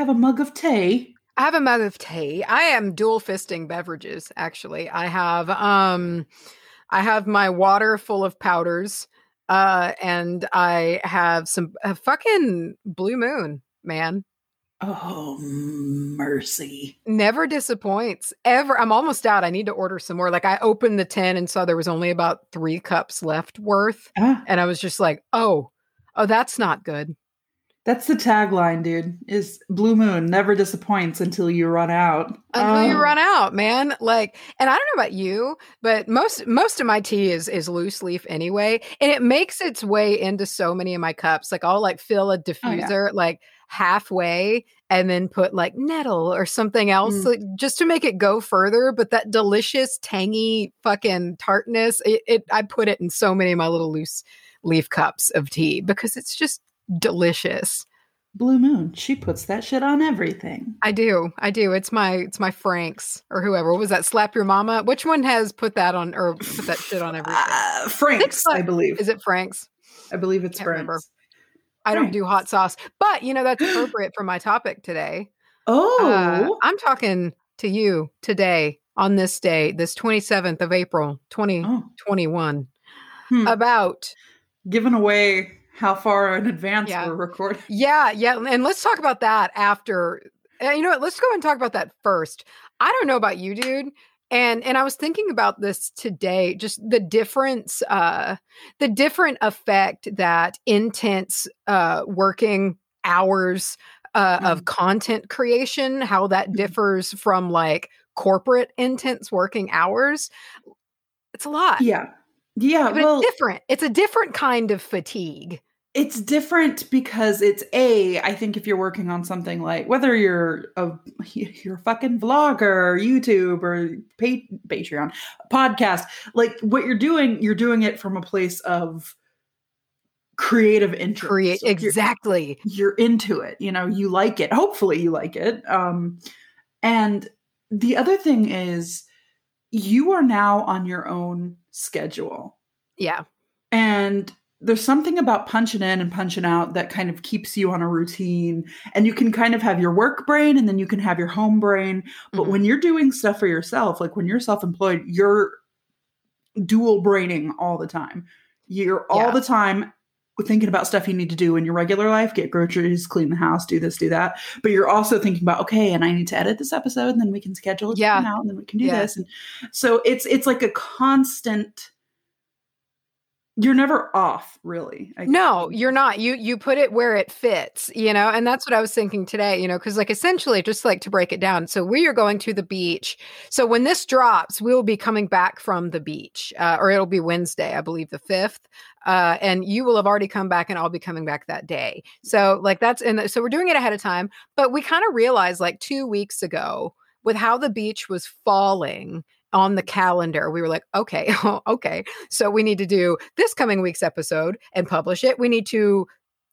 have a mug of tea? I have a mug of tea. I am dual fisting beverages. Actually, I have um, I have my water full of powders, uh, and I have some fucking blue moon, man. Oh, mercy. Never disappoints. Ever. I'm almost out. I need to order some more. Like I opened the tin and saw there was only about three cups left worth. Ah, And I was just like, oh, oh, that's not good. That's the tagline, dude. Is Blue Moon never disappoints until you run out. Until you Oh. run out, man. Like, and I don't know about you, but most most of my tea is is loose leaf anyway. And it makes its way into so many of my cups. Like I'll like fill a Oh, diffuser like halfway and then put like nettle or something else Mm. like, just to make it go further. But that delicious, tangy fucking tartness, it, it I put it in so many of my little loose leaf cups of tea because it's just delicious. Blue Moon. She puts that shit on everything. I do. I do. It's my it's my Franks or whoever. What was that? Slap your mama. Which one has put that on or put that shit on everything? Uh, Frank's, like- I believe. Is it Franks? I believe it's Can't Frank's. remember. I don't do hot sauce, but you know that's appropriate for my topic today. Oh, Uh, I'm talking to you today on this day, this 27th of April, oh. 2021, Hmm. about giving away how far in advance Yeah. we're recording. Yeah, yeah, and let's talk about that after. uh, You know what? Let's go and talk about that first. I don't know about you, dude, and and I was thinking about this today. Just the difference, uh, the different effect that intense uh, working hours uh, of content creation, how that Mhm. differs from like corporate intense working hours. It's a lot. Yeah. Yeah. But well, it's different. It's a different kind of fatigue. It's different because it's a i think if you're working on something like whether you're a you're a fucking vlogger or youtube or pa- patreon podcast like what you're doing you're doing it from a place of creative interest Create Like, you're- exactly. you're into it you know you like it hopefully you like it um and the other thing is you are now on your own schedule Yeah. and there's something about punching in and punching out that kind of keeps you on a routine and you can kind of have your work brain and then you can have your home brain but Mhm. when you're doing stuff for yourself like when you're self-employed you're dual braining all the time you're all Yeah. the time thinking about stuff you need to do in your regular life get groceries clean the house do this do that but you're also thinking about okay and i need to edit this episode and then we can schedule it Yeah. out and then we can do Yeah. this and so it's it's like a constant you're never off really I- No, you're not. You you put it where it fits, you know, and that's what I was thinking today, you know, because like essentially, just like to break it down. So we are going to the beach. So when this drops, we'll be coming back from the beach, uh, or it'll be Wednesday, I believe, the fifth. Uh, and you will have already come back, and I'll be coming back that day. So like that's and so we're doing it ahead of time. But we kind of realized like two weeks ago with how the beach was falling on the calendar, we were like, okay, okay. So we need to do this coming week's episode and publish it. We need to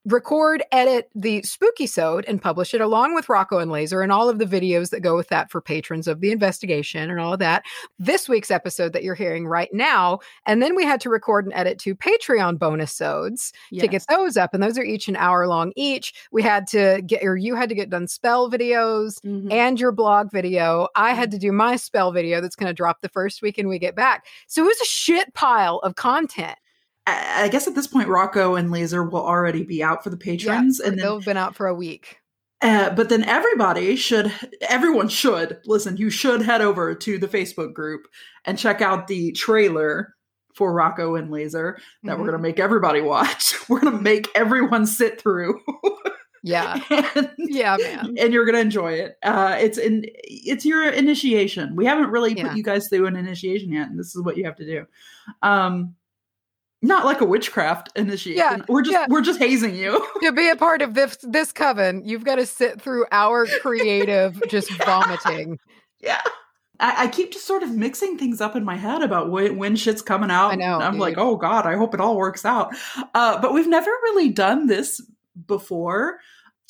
record, edit the spooky sode and publish it along with Rocco and Laser and all of the videos that go with that for patrons of the investigation and all of that. This week's episode that you're hearing right now. And then we had to record and edit two Patreon bonus sodes to get those up. And those are each an hour long each. We had to get, or you had to get done spell videos Mhm. and your blog video. I had to do my spell video that's going to drop the first weekend we get back. So it was a shit pile of content. I guess at this point, Rocco and Laser will already be out for the patrons, and they'll have been out for a week. uh, but then everybody should, everyone should listen. You should head over to the Facebook group and check out the trailer for Rocco and Laser that Mhm. we're gonna make everybody watch. We're gonna make everyone sit through, Yeah. and, Yeah, man. and you're gonna enjoy it. Uh, it's in, it's your initiation. We haven't really Yeah. put you guys through an initiation yet, and this is what you have to do. Um, not like a witchcraft initiation. Yeah, we're just yeah. we're just hazing you. to be a part of this this coven, you've got to sit through our creative just vomiting. yeah. I, I keep just sort of mixing things up in my head about when, when shit's coming out. I know, and I'm dude. like, oh god, I hope it all works out. Uh, but we've never really done this before.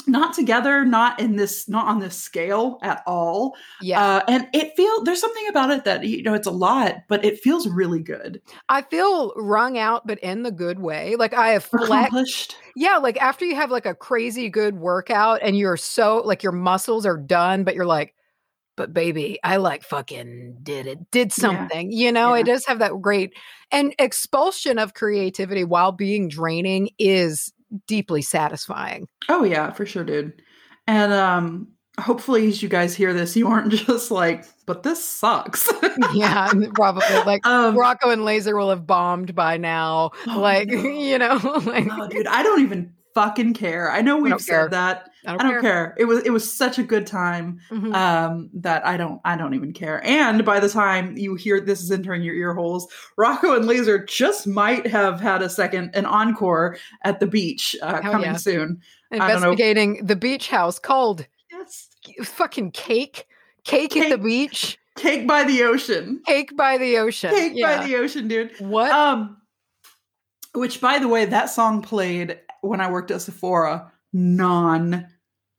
Not together, not in this, not on this scale at all. Yeah. Uh, and it feel there's something about it that you know it's a lot, but it feels really good. I feel wrung out, but in the good way. Like I have. Accomplished. Yeah, like after you have like a crazy good workout and you're so like your muscles are done, but you're like, but baby, I like fucking did it, did Yeah. something. You know, Yeah. it does have that great and expulsion of creativity while being draining is deeply satisfying. Oh yeah, for sure, dude. And um hopefully as you guys hear this, you aren't just like, but this sucks. yeah, probably like um Rocco and Laser will have bombed by now. Oh, like, no. you know, like oh, dude, I don't even fucking care. I know we've don't said care. that. I don't, I don't care. It was it was such a good time Mhm. um that I don't I don't even care. And by the time you hear this is entering your ear holes, Rocco and Laser just might have had a second an encore at the beach uh, coming yeah. soon. I don't know. Investigating the beach house called Yes. fucking cake. Cake, at the beach. Cake by the ocean. Cake by the ocean. Cake yeah. by the ocean, dude. what? Um, which, by the way, that song played when I worked at Sephora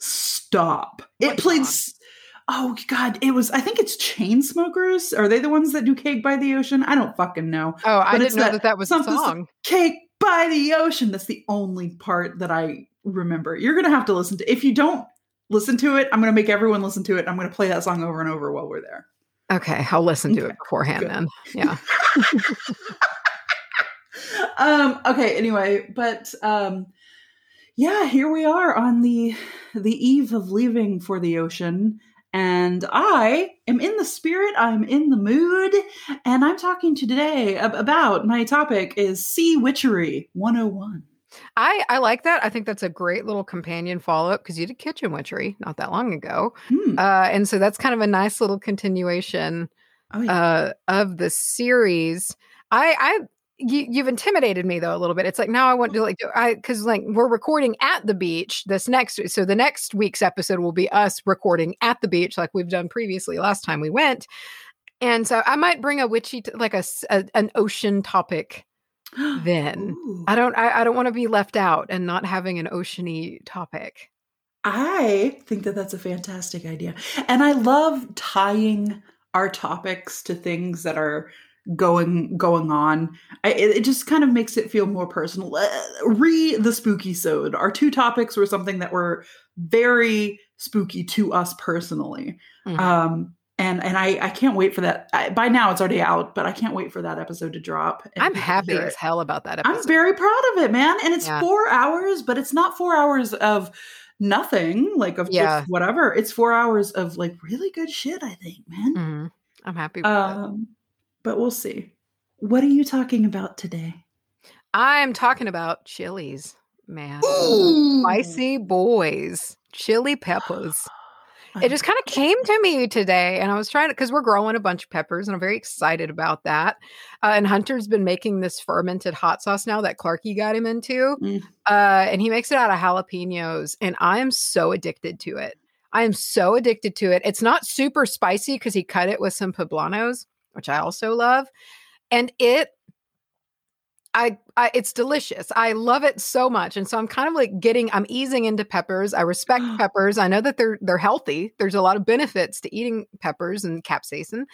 non-stop. What It played. song? Oh God! It was. I think it's Chainsmokers. Are they the ones that do "Cake by the Ocean"? I don't fucking know. oh, I but didn't know that that that was something- song. "Cake by the Ocean." That's the only part that I remember. You're gonna have to listen to. If you don't listen to it, I'm gonna make everyone listen to it. I'm gonna play that song over and over while we're there. Okay, I'll listen to Okay, it beforehand good. then. Yeah. um okay anyway but um yeah here we are on the the eve of leaving for the ocean and i am in the spirit i'm in the mood and i'm talking today ab- about my topic is sea witchery 101 I, I like that. I think that's a great little companion follow up because you did Kitchen Witchery not that long ago. Hmm. Uh, and so that's kind of a nice little continuation oh, yeah. uh, of the series. I, I, you, you've intimidated me though a little bit. It's like now I want to like do- I because like we're recording at the beach this next so the next week's episode will be us recording at the beach like we've done previously last time we went, and so I might bring a witchy like a an ocean topic then. Ooh. I don't I, I don't want to be left out and not having an oceany topic. I think that that's a fantastic idea. And I love tying our topics to things that are going going on. I, it, it just kind of makes it feel more personal. Uh, re the spooky sode. Our two topics were something that were very spooky to us personally. Mhm. Um and and I I can't wait for that. I, by now it's already out, but I can't wait for that episode to drop. I'm happy as hell about that episode. I'm very proud of it, man. And it's Yeah. four hours, but it's not four hours of nothing, like of Yeah. just whatever. It's four hours of like really good shit, I think, man. Mhm. I'm happy with it. But we'll see. What are you talking about today? I'm talking about chilies, man. Ooh. Spicy boys, chili peppers. It just kind of came to me today, and I was trying to because we're growing a bunch of peppers, and I'm very excited about that. Uh, and Hunter's been making this fermented hot sauce now that Clarky got him into, Mm. uh, and he makes it out of jalapenos, and I am so addicted to it. I am so addicted to it. It's not super spicy because he cut it with some poblanos, which I also love, and it I, I it's delicious. I love it so much. And so I'm kind of like getting I'm easing into peppers. I respect peppers. I know that they're they're healthy. There's a lot of benefits to eating peppers and capsaicin.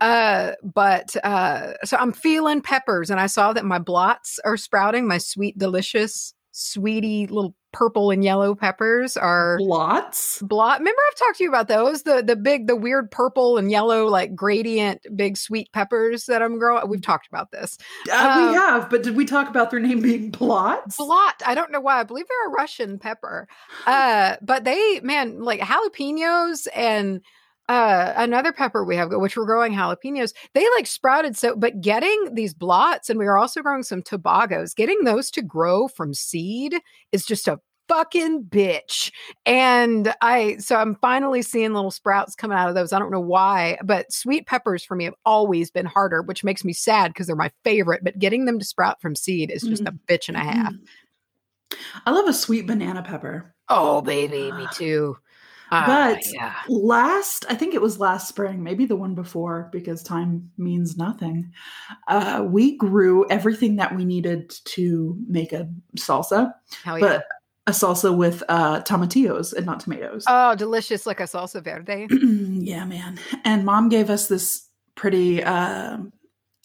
Uh but uh so I'm feeling peppers and I saw that my blots are sprouting, my sweet delicious sweetie little purple and yellow peppers are Blots? blot. Remember, I've talked to you about those the the big, the weird purple and yellow, like gradient, big sweet peppers that I'm growing. We've talked about this. Uh, Um, we have, but did we talk about their name being Blots? Blot. I don't know why. I believe they're a Russian pepper. Uh, but they, man, like jalapenos and uh another pepper we have which we're growing jalapenos they like sprouted so but getting these blots and we are also growing some tobagos getting those to grow from seed is just a fucking bitch. And i so i'm finally seeing little sprouts coming out of those. I don't know why but sweet peppers for me have always been harder which makes me sad because they're my favorite but getting them to sprout from seed is just a bitch and a half. Mm. I love a sweet banana pepper. oh baby me too Ah, But- yeah last i think it was last spring maybe the one before because time means nothing uh, we grew everything that we needed to make a salsa hell yeah but a salsa with uh, tomatillos and not tomatoes. Oh, delicious, like a salsa verde. yeah, man. And mom gave us this pretty, um,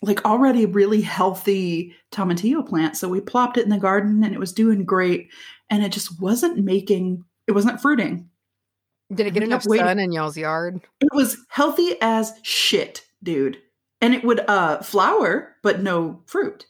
like already really healthy tomatillo plant. So we plopped it in the garden and it was doing great. And it just wasn't making, it wasn't fruiting. Did it get enough sun in y'all's yard? It was healthy as shit, dude. And it would uh flower, but no fruit.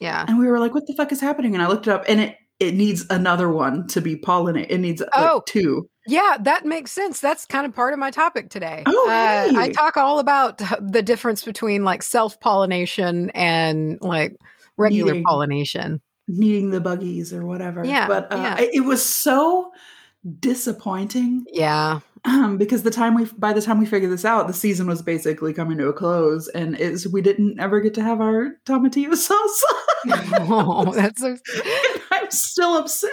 Yeah. And we were like, what the fuck is happening? And I looked it up and it it needs another one to be pollinated. It needs oh. Like two. Yeah, that makes sense. That's kind of part of my topic today. Oh, hey. uh, I talk all about the difference between like self pollination and like regular needing, pollination, needing the buggies or whatever. Yeah, but uh, yeah. it was so disappointing. Yeah, um, because the time we by the time we figured this out, the season was basically coming to a close, and is we didn't ever get to have our tomatillo sauce. oh, that's so. I'm still upset.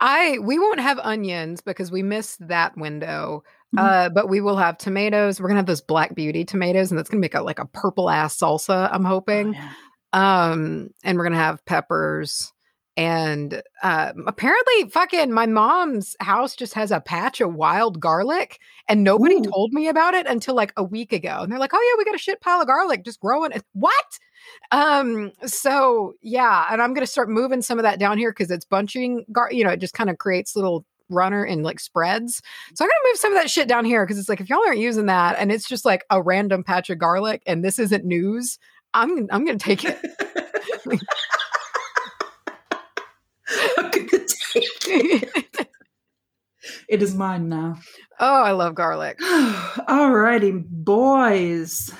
I we won't have onions because we missed that window. Mm-hmm. Uh, but we will have tomatoes. We're gonna have those black beauty tomatoes, and that's gonna make a like a purple ass salsa. I'm hoping. Oh, yeah. Um, and we're gonna have peppers. And uh, apparently, fucking my mom's house just has a patch of wild garlic, and nobody Ooh. told me about it until like a week ago. And they're like, "Oh yeah, we got a shit pile of garlic just growing." What? Um, so yeah, and I'm gonna start moving some of that down here because it's bunching. Gar- you know, it just kind of creates little runner and like spreads. So I'm gonna move some of that shit down here because it's like if y'all aren't using that and it's just like a random patch of garlic and this isn't news, I'm I'm gonna take it. I'm take it. it is mine now. Oh, I love garlic. Alrighty, boys.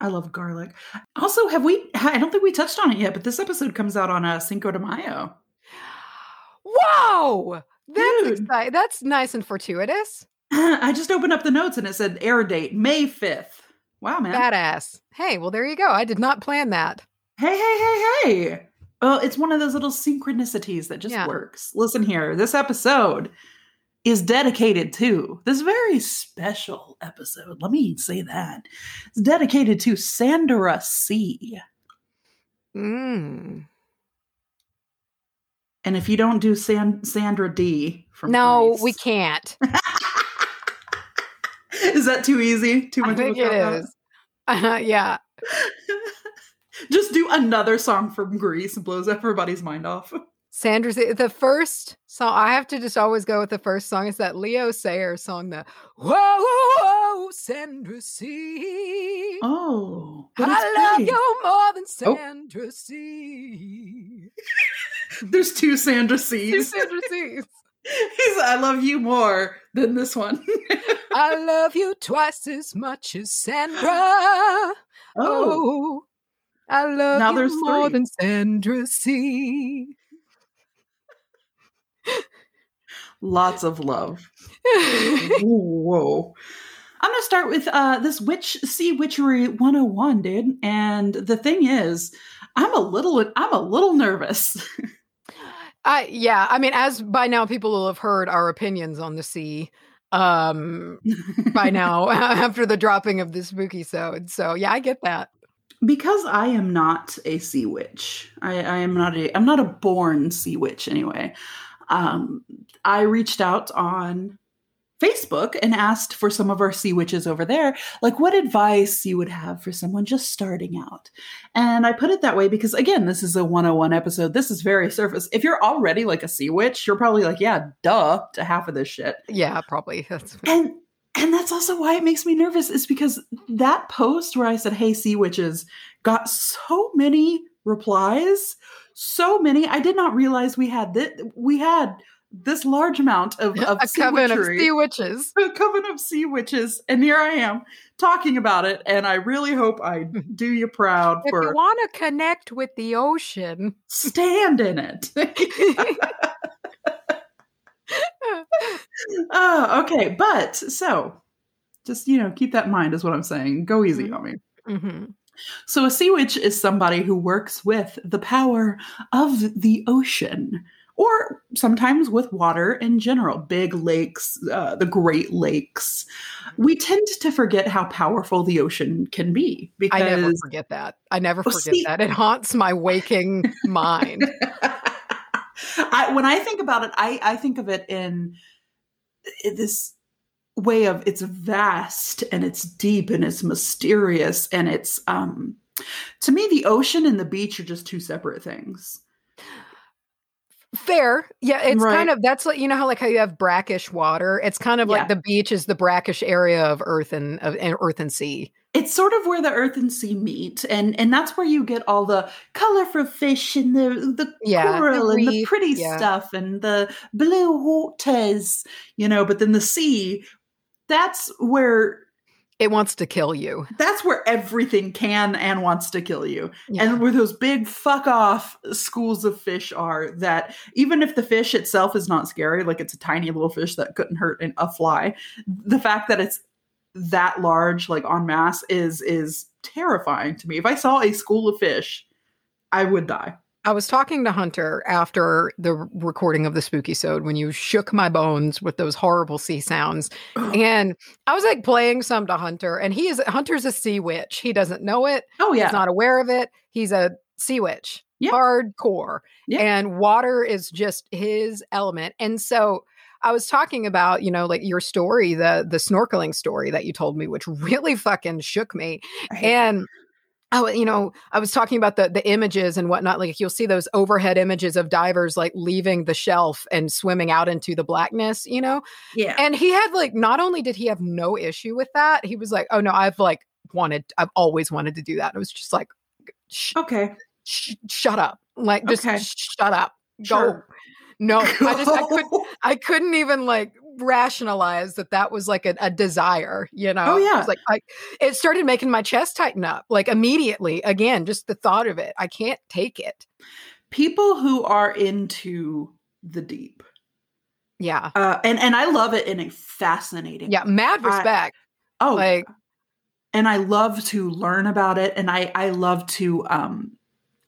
I love garlic. Also, have we? I don't think we touched on it yet, but this episode comes out on a uh, Cinco de Mayo. Whoa, that's exciting. That's nice and fortuitous. I just opened up the notes and it said air date May fifth. Wow, man, badass. Hey, well, there you go. I did not plan that. Hey, hey, hey, hey. Well, it's one of those little synchronicities that just yeah. works. Listen here, this episode is dedicated to this very special episode. Let me say that. It's dedicated to Sandra C. Mm. And if you don't do San- Sandra Dee from No, Grease, we can't. is that too easy? Too much I think it is. Uh, yeah. Just do another song from Grease and blows everybody's mind off. Sandra's the first song I have to just always go with the first song is that Leo Sayer song, the Whoa, whoa, whoa Sandra C. Oh, I love you more than oh. Sandra oh. C. There's two Sandra C's. Two Sandra C's. He's I love you more than this one. I love you twice as much as Sandra. Oh, oh I love now you more three. than Sandra C. Lots of love. Whoa. I'm gonna start with uh this witch sea witchery 101, dude. And the thing is, I'm a little I'm a little nervous. I yeah, I mean, as by now people will have heard our opinions on the sea um by now after the dropping of the spooky sode. So yeah, I get that. Because I am not a sea witch. I, I am not a I'm not a born sea witch anyway um, I reached out on Facebook and asked for some of our sea witches over there, like what advice you would have for someone just starting out. And I put it that way because, again, this is a 101 episode. This is very surface. If you're already like a sea witch, you're probably like, yeah, duh, to half of this shit. Yeah, probably. That's and and that's also why it makes me nervous is because that post where I said, "Hey, sea witches," got so many replies so many. I did not realize we had that. We had this large amount of, of a coven of sea witches, a coven of sea witches, and here I am talking about it. And I really hope I do you proud. If for you want to connect with the ocean, stand in it. oh, okay. But so, just you know, keep that in mind. Is what I'm saying. Go easy mm-hmm. on me. Mm-hmm. So, a sea witch is somebody who works with the power of the ocean, or sometimes with water in general, big lakes, uh, the Great Lakes. We tend to forget how powerful the ocean can be. Because I never forget that. I never forget that. It haunts my waking mind. I, when I think about it, I, I think of it in, this way of it's vast and it's deep and it's mysterious and it's um to me the ocean and the beach are just two separate things Fair. Yeah, it's Right. kind of that's like you know how like how you have brackish water. It's kind of Yeah. like the beach is the brackish area of earth and of and earth and sea. it's sort of where the earth and sea meet and and that's where you get all the colorful fish and the the Yeah, the coral and the pretty yeah. stuff and the blue waters you know but then the sea that's where It wants to kill you. that's where everything can and wants to kill you Yeah. and where those big fuck off schools of fish are that even if the fish itself is not scary like it's a tiny little fish that couldn't hurt a fly the fact that it's that large like en masse is is terrifying to me if i saw a school of fish i would die I was talking to Hunter after the recording of the spooky sode when you shook my bones with those horrible sea sounds. And I was like playing some to Hunter, and he is Hunter's a sea witch. He doesn't know it. oh yeah He's not aware of it. He's a sea witch, Yeah. hardcore. Yeah. And water is just his element. And so I was talking about, you know, like your story, the the snorkeling story that you told me, which really fucking shook me. And Oh, you know, I was talking about the the images and whatnot. Like you'll see those overhead images of divers like leaving the shelf and swimming out into the blackness, you know? yeah And he had like not only did he have no issue with that, he was like, "Oh no, I've like wanted I've always wanted to do that." And it was just like sh- okay sh- shut up. Like just Okay. shut up. Sure. Go. No, I just I couldn't I couldn't even like rationalize that that was like a, a desire, you know? Oh, It yeah. was like I, it started making my chest tighten up, like immediately. Again, just the thought of it, I can't take it. people who are into the deep Yeah, uh and and i love it in a fascinating yeah, mad I- respect. oh like, and I love to learn about it and I I love to um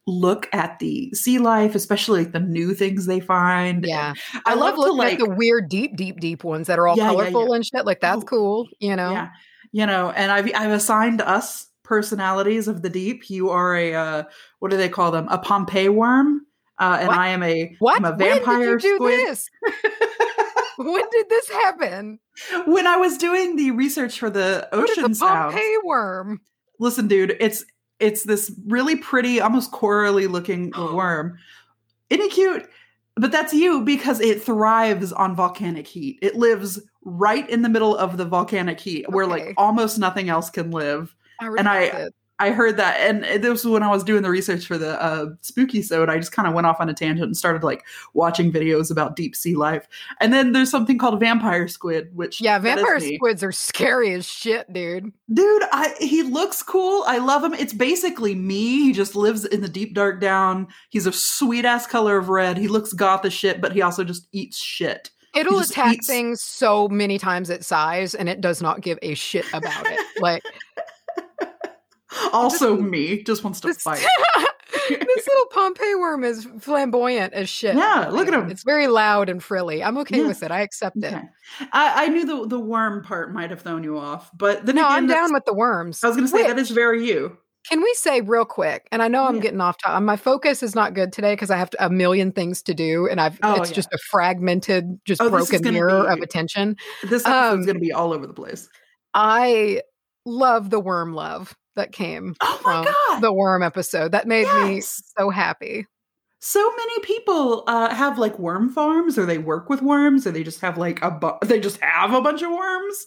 look at the sea life, especially like the new things they find. yeah, I, love, to looking like at the weird, deep, deep, deep ones that are all Yeah, yeah, colorful and shit. Like that's cool, you know. yeah, you know, and I've I've assigned us personalities of the deep. You are a uh what do they call them? A Pompeii worm. Uh, and What? I am a What? I'm a vampire when did you do squid. this? when did this happen? when I was doing the research for the What is ocean sounds, Pompeii worm? listen, dude, it's it's this really pretty, almost corally looking oh. worm. Isn't it cute? But that's you because it thrives on volcanic heat. It lives right in the middle of the volcanic heat where like almost nothing else can live. I And I- it. I heard that, and this was when I was doing the research for the uh, spooky sode. I just kind of went off on a tangent and started like watching videos about deep sea life. And then there's something called vampire squid, which Yeah, vampire squids are scary as shit, dude. dude I, he looks cool i love him it's basically me he just lives in the deep dark down he's a sweet ass color of red he looks goth as shit but he also just eats shit It'll attack eats- things so many times its size, and it does not give a shit about it. Like also me just wants to this, fight this little Pompeii worm is flamboyant as shit. Yeah, look at him. It's very loud and frilly. I'm okay Yeah. with it. I accept it. I, I knew the the worm part might have thrown you off but then No, again, I'm down with the worms. i was gonna say that is very you Can we say real quick? And I know I'm Yeah. getting off topic. My focus is not good today because I have to, a million things to do, and I've Oh, it's yeah. just a fragmented, just Oh, broken mirror be- of attention. this episode's Um, gonna be all over the place I love the worm love that came oh my from god the worm episode. That made me so happy. so many people uh, have like worm farms or they work with worms or they just have like a bu- they just have a bunch of worms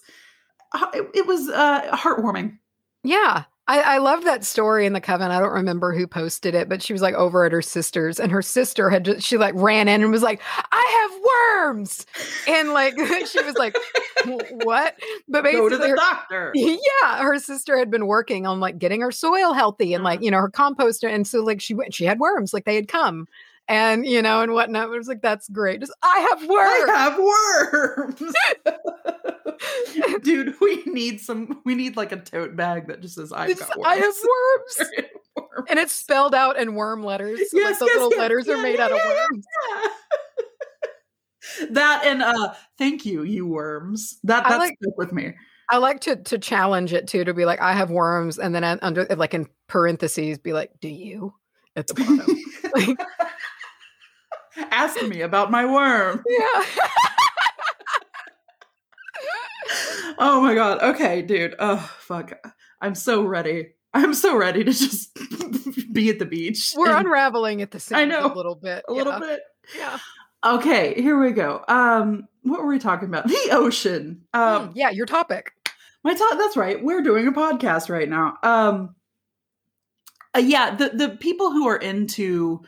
it, it was uh, heartwarming Yeah. I, I love that story in the coven. I don't remember who posted it, but she was like over at her sister's, and her sister had just, she like ran in and was like, "I have worms," and like she was like, "What?" But go to basically, the her- doctor yeah, her sister had been working on like getting her soil healthy and uh-huh. like you know her compost, and so like she went, she had worms, like they had come, and you know and whatnot. It was like that's great. Just I have worms. i have worms dude we need some we need like a tote bag that just says i've It's- got worms I have worms. Worms. and it's spelled out in worm letters. So, Yes, like the yes, little yes. letters are made yeah, out of yeah, yeah. worms. that and uh thank you you worms that that's like- stuck with me I like to to challenge it too to be like I have worms, and then under like in parentheses be like, "Do you?" At the bottom. like, Ask me about my worm. Yeah. oh my god. Okay, dude. Oh fuck. I'm so ready. I'm so ready to just be at the beach. We're and- unraveling at the same I know. a little bit. a little yeah. bit. Yeah. Okay, here we go. Um, what were we talking about? The ocean. Um, Mm, yeah, your topic. my top. That's right. We're doing a podcast right now. Um, uh, yeah, the the people who are into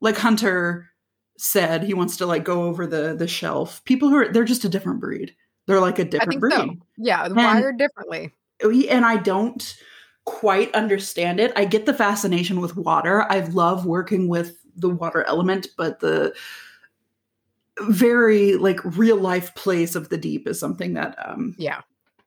like Hunter said he wants to like go over the the shelf. People who are they're just a different breed. They're like a different think breed. so. Yeah, wired differently. and I don't quite understand it. I get the fascination with water. I love working with the water element, but the very like real life place of the deep is something that um Yeah.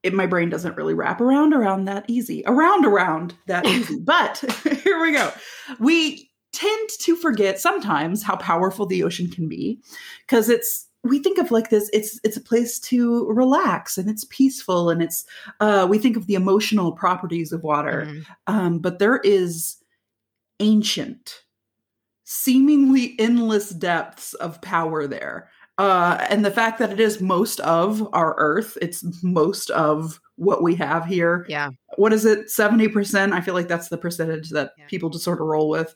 it, my brain doesn't really wrap around around that easy around around that easy but here we go we tend to forget sometimes how powerful the ocean can be because it's we think of like this it's it's a place to relax and it's peaceful and it's uh we think of the emotional properties of water Mhm. um but there is ancient seemingly endless depths of power there uh and the fact that it is most of our earth it's most of what we have here Yeah. what is it 70% i feel like that's the percentage that Yeah. people just sort of roll with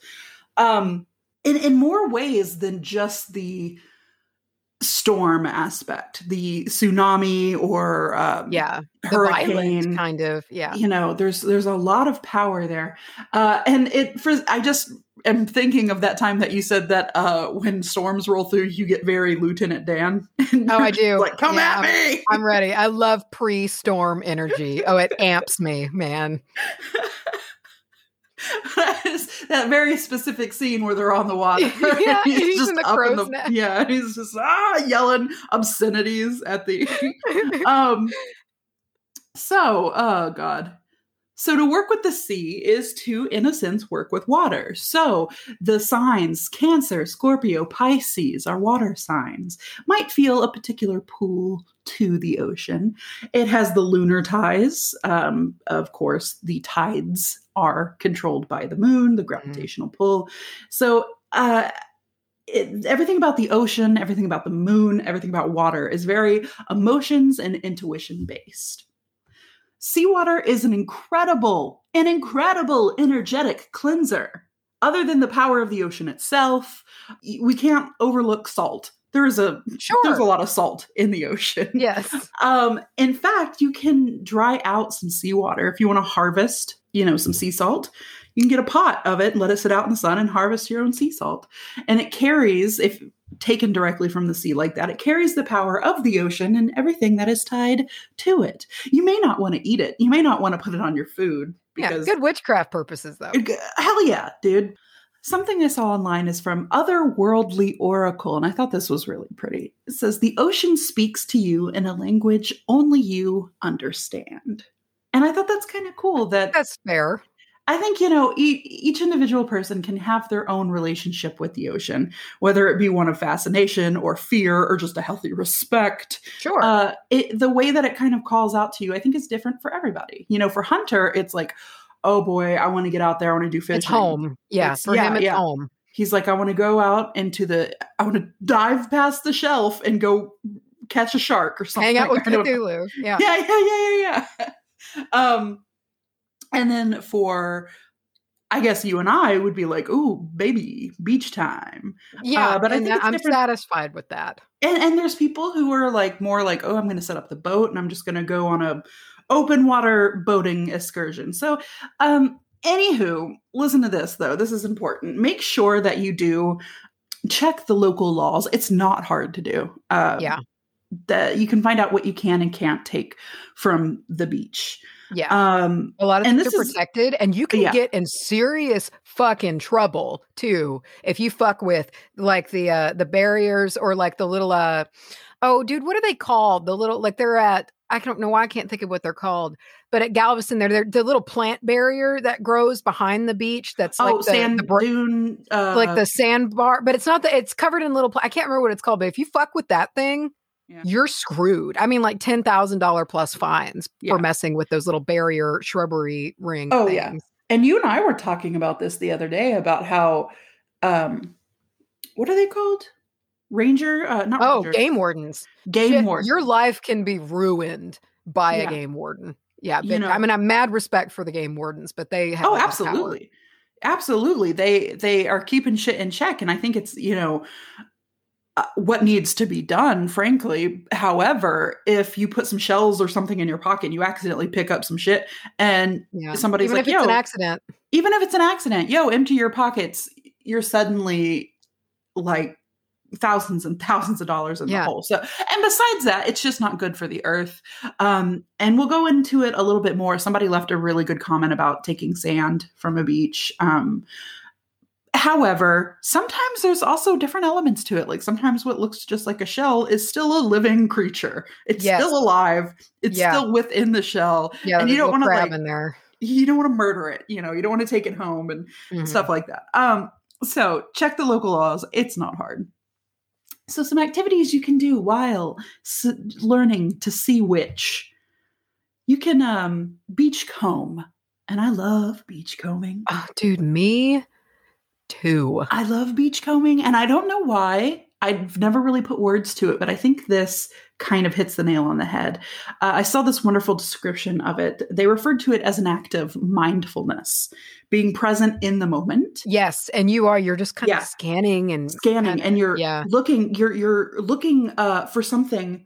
um in in more ways than just the storm aspect the tsunami or um, Yeah. The hurricane kind of. Yeah. you know there's there's a lot of power there uh and it for i just am thinking of that time that you said that uh when storms roll through you get very lieutenant dan Oh, I do. like come Yeah. at me I'm ready. I love pre-storm energy. Oh, it amps me, man. that very specific scene where they're on the water Yeah, And he's in the up crow's nest. yeah he's just ah yelling obscenities at the um so oh god so to work with the sea is to in a sense work with water. So the signs cancer scorpio pisces are water signs might feel a particular pull to the ocean. It has the lunar ties um, of course the tides are controlled by the moon the gravitational pull. So uh it, everything about the ocean, everything about the moon, everything about water is very emotions and intuition based. Seawater is an incredible, an incredible energetic cleanser. Other than the power of the ocean itself, we can't overlook salt. There is a Sure. there's a lot of salt in the ocean. yes. Um, in fact, you can dry out some seawater if you want to harvest, you know, some sea salt. You can get a pot of it and let it sit out in the sun and harvest your own sea salt. And it carries, if taken directly from the sea like that, it carries the power of the ocean and everything that is tied to it. You may not want to eat it. You may not want to put it on your food Yeah. Good witchcraft purposes, though. Hell yeah, dude. Something I saw online is from Otherworldly Oracle, and I thought this was really pretty. It says, The ocean speaks to you in a language only you understand. And I thought that's kind of cool that That's fair. I think, you know, e- each individual person can have their own relationship with the ocean, whether it be one of fascination or fear or just a healthy respect Sure. uh, it, the way that it kind of calls out to you, I think is different for everybody. You know, for Hunter, it's like, oh boy, I want to get out there. I want to do fishing. it's home. Yeah. It's- for yeah, him, it's yeah. home. He's like, I want to go out into the, I want to dive past the shelf and go catch a shark or something. Hang out with Cthulhu. Yeah. Yeah, yeah, yeah, yeah, yeah. um, and then for, I guess you and I would be like, ooh, baby, beach time. Yeah. Uh, but I think it's I'm different- satisfied with that. and and there's people who are like more like oh i'm going to set up the boat and i'm just going to go on a open water boating excursion so um anywho listen to this though this is important make sure that you do check the local laws it's not hard to do uh, Yeah. that you can find out what you can and can't take from the beach Yeah. um A lot of and things are is- protected, and you can Yeah. get in serious fucking trouble too if you fuck with like the uh the barriers or like the little uh oh dude, what are they called? The little like they're at I don't know why I can't think of what they're called, but at Galveston, they're, they're the little plant barrier that grows behind the beach. That's like oh the, sand the br- dune uh, like the sandbar, but it's not that it's covered in little. Pla- I can't remember what it's called, but if you fuck with that thing, Yeah. you're screwed. I mean, like ten thousand dollar plus fines Yeah. for messing with those little barrier shrubbery ring. Oh, things. yeah. and you and I were talking about this the other day about how um what are they called? ranger, uh, not Oh, ranger, game wardens. game Shit, warden. Your life can be ruined by Yeah. a game warden. Yeah, You know- I mean, I'm mad respect for the game wardens, but they have oh of power. absolutely absolutely they they are keeping shit in check and i think it's you know what needs to be done frankly. However if you put some shells or something in your pocket and you accidentally pick up some shit and Yeah, somebody's even like if it's an accident. even if it's an accident yo empty your pockets you're suddenly like thousands and thousands of dollars in Yeah. the hole. So and besides that it's just not good for the earth. Um and we'll go into it a little bit more. Somebody left a really good comment about taking sand from a beach. Um however sometimes there's also different elements to it like sometimes what looks just like a shell is still a living creature it's Yes. still alive it's Yeah. still within the shell Yeah, and you don't wanna, crab like, in there. you don't want to murder it you know you don't want to take it home and Mhm. stuff like that. Um, so check the local laws. It's not hard. So some activities you can do while s- learning to see witch. You can um, beach comb, and I love beach combing. Oh, dude, me too. I love beach combing, and I don't know why. I've never really put words to it, but I think this kind of hits the nail on the head. Uh, I saw this wonderful description of it. They referred to it as an act of mindfulness, being present in the moment. Yes, and you are. You're just kind Yeah. of scanning and scanning kind- and you're yeah. looking you're you're looking uh for something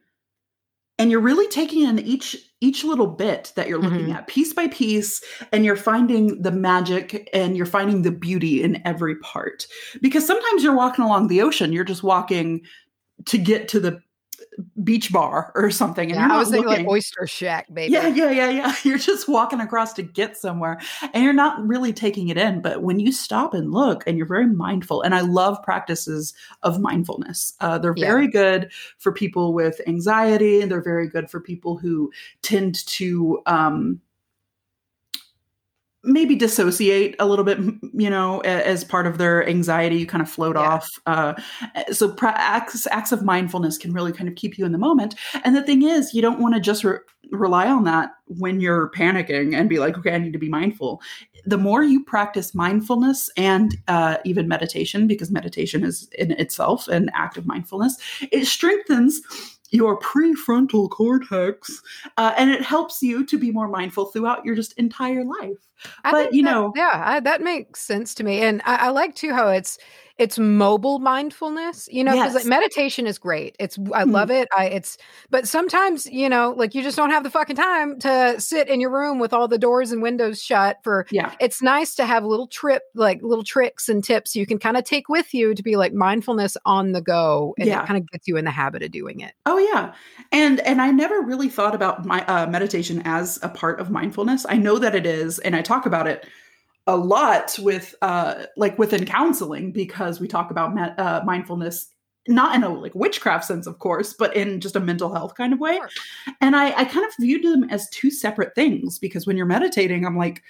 and you're really taking in each each little bit that you're looking Mhm. at piece by piece and you're finding the magic and you're finding the beauty in every part because sometimes you're walking along the ocean you're just walking to get to the beach bar or something and Yeah, you're I was thinking looking like Oyster Shack, baby. yeah, yeah, yeah, yeah. You're just walking across to get somewhere and you're not really taking it in. But when you stop and look and you're very mindful, and I love practices of mindfulness, uh, they're Yeah. very good for people with anxiety and they're very good for people who tend to. Um, maybe dissociate a little bit you know as part of their anxiety you kind of float Yeah. off uh, so acts, acts of mindfulness can really kind of keep you in the moment and the thing is you don't want to just re- rely on that when you're panicking and be like okay i need to be mindful the more you practice mindfulness and uh, even meditation because meditation is in itself an act of mindfulness it strengthens your prefrontal cortex uh, and it helps you to be more mindful throughout your just entire life. I But, you that- know- yeah, I, that makes sense to me, and I, I like too how it's it's mobile mindfulness. You know, because Yes. like meditation is great. It's I love it. I it's but sometimes you know, like you just don't have the fucking time to sit in your room with all the doors and windows shut. For yeah it's nice to have little trip like little tricks and tips you can kind of take with you to be like mindfulness on the go, and Yeah. it kind of gets you in the habit of doing it. Oh yeah, and and I never really thought about my uh, meditation as a part of mindfulness. I know that it is, and I talk about it a lot with uh, like within counseling because we talk about me- uh, mindfulness not in a like witchcraft sense, of course, but in just a mental health kind of way. Sure. And I I kind of viewed them as two separate things because when you're meditating, I'm like.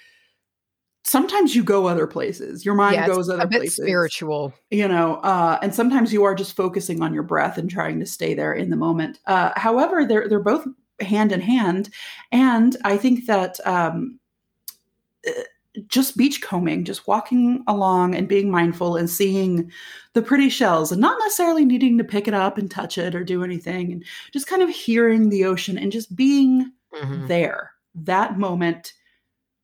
Sometimes you go other places. Your mind Yeah, goes other a bit places spiritual. you know uh, and sometimes you are just focusing on your breath and trying to stay there in the moment uh, however they're they're both hand in hand and i think that um, uh, just beachcombing just walking along and being mindful and seeing the pretty shells and not necessarily needing to pick it up and touch it or do anything and just kind of hearing the ocean and just being Mhm. there that moment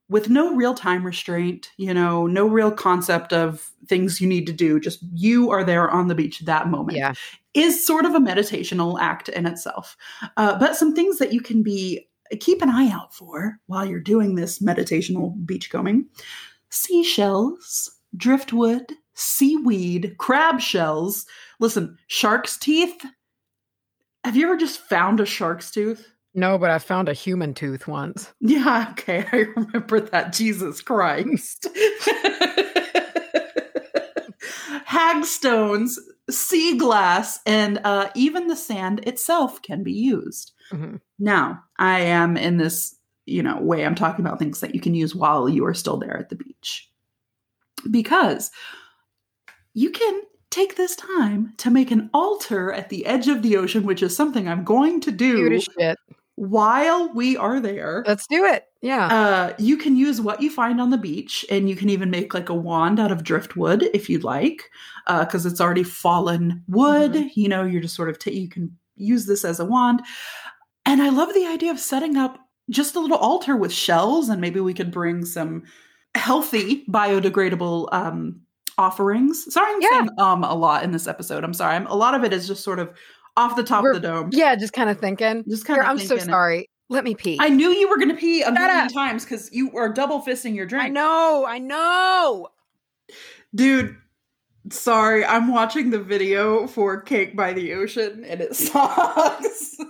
with no real time restraint you know no real concept of things you need to do just you are there on the beach that moment Yeah. is sort of a meditational act in itself uh, but some things that you can be keep an eye out for while you're doing this meditational beachcombing seashells driftwood seaweed crab shells listen shark's teeth have you ever just found a shark's tooth No, but I found a human tooth once. yeah, okay, I remember that. Jesus Christ. Hagstones, sea glass, and uh, even the sand itself can be used. Mhm. Now, I am in this, you know, way I'm talking about things that you can use while you are still there at the beach. Because you can take this time to make an altar at the edge of the ocean, which is something I'm going to do shit. while we are there, Let's do it. Yeah. uh, you can use what you find on the beach, and you can even make like a wand out of driftwood if you'd like, because it's already fallen wood. Mhm. You know, you're just sort of ta- you can use this as a wand. And I love the idea of setting up just a little altar with shells, and maybe we could bring some healthy biodegradable um, offerings. Sorry, I'm Yeah. saying um a lot in this episode. I'm sorry. I'm, a lot of it is just sort of off the top We're- of the dome. yeah, just kind of thinking. Just kind of. I'm so sorry. Let me pee. I knew you were going to pee a Shut million up. times because you are double fisting your drink. I know. I know. Dude, sorry. I'm watching the video for Cake by the Ocean and it sucks.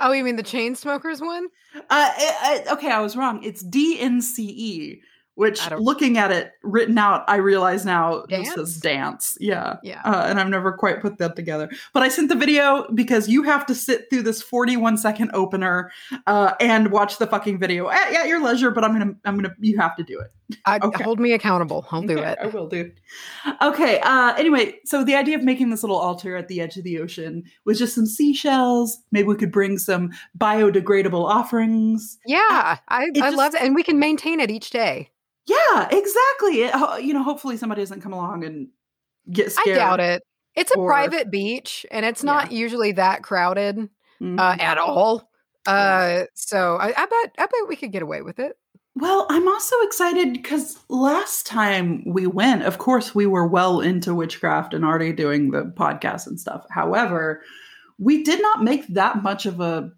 Oh, you mean the Chainsmokers one? uh, it- it- okay, I was wrong. It's DNCE, which looking at it written out, I realize now Dance? it says dance. Yeah. Yeah. Uh, and I've never quite put that together. But I sent the video because you have to sit through this 41 second opener uh, and watch the fucking video at, at your leisure. But I'm gonna, I'm gonna, you have to do it. I, Okay. Hold me accountable. I'll do Okay, it. I will do. Okay. Uh, anyway, so the idea of making this little altar at the edge of the ocean was just some seashells. Maybe we could bring some biodegradable offerings. Yeah, I, it I just- love it. And we can maintain it each day. Yeah, exactly. It, you know, hopefully somebody doesn't come along and get scared. I doubt it. It's a Or- private beach and it's not usually that crowded Mhm. uh, at all. Yeah. Uh, so I, I bet I bet we could get away with it. Well, I'm also excited because last time we went, of course, we were well into witchcraft and already doing the podcast and stuff. However, we did not make that much of a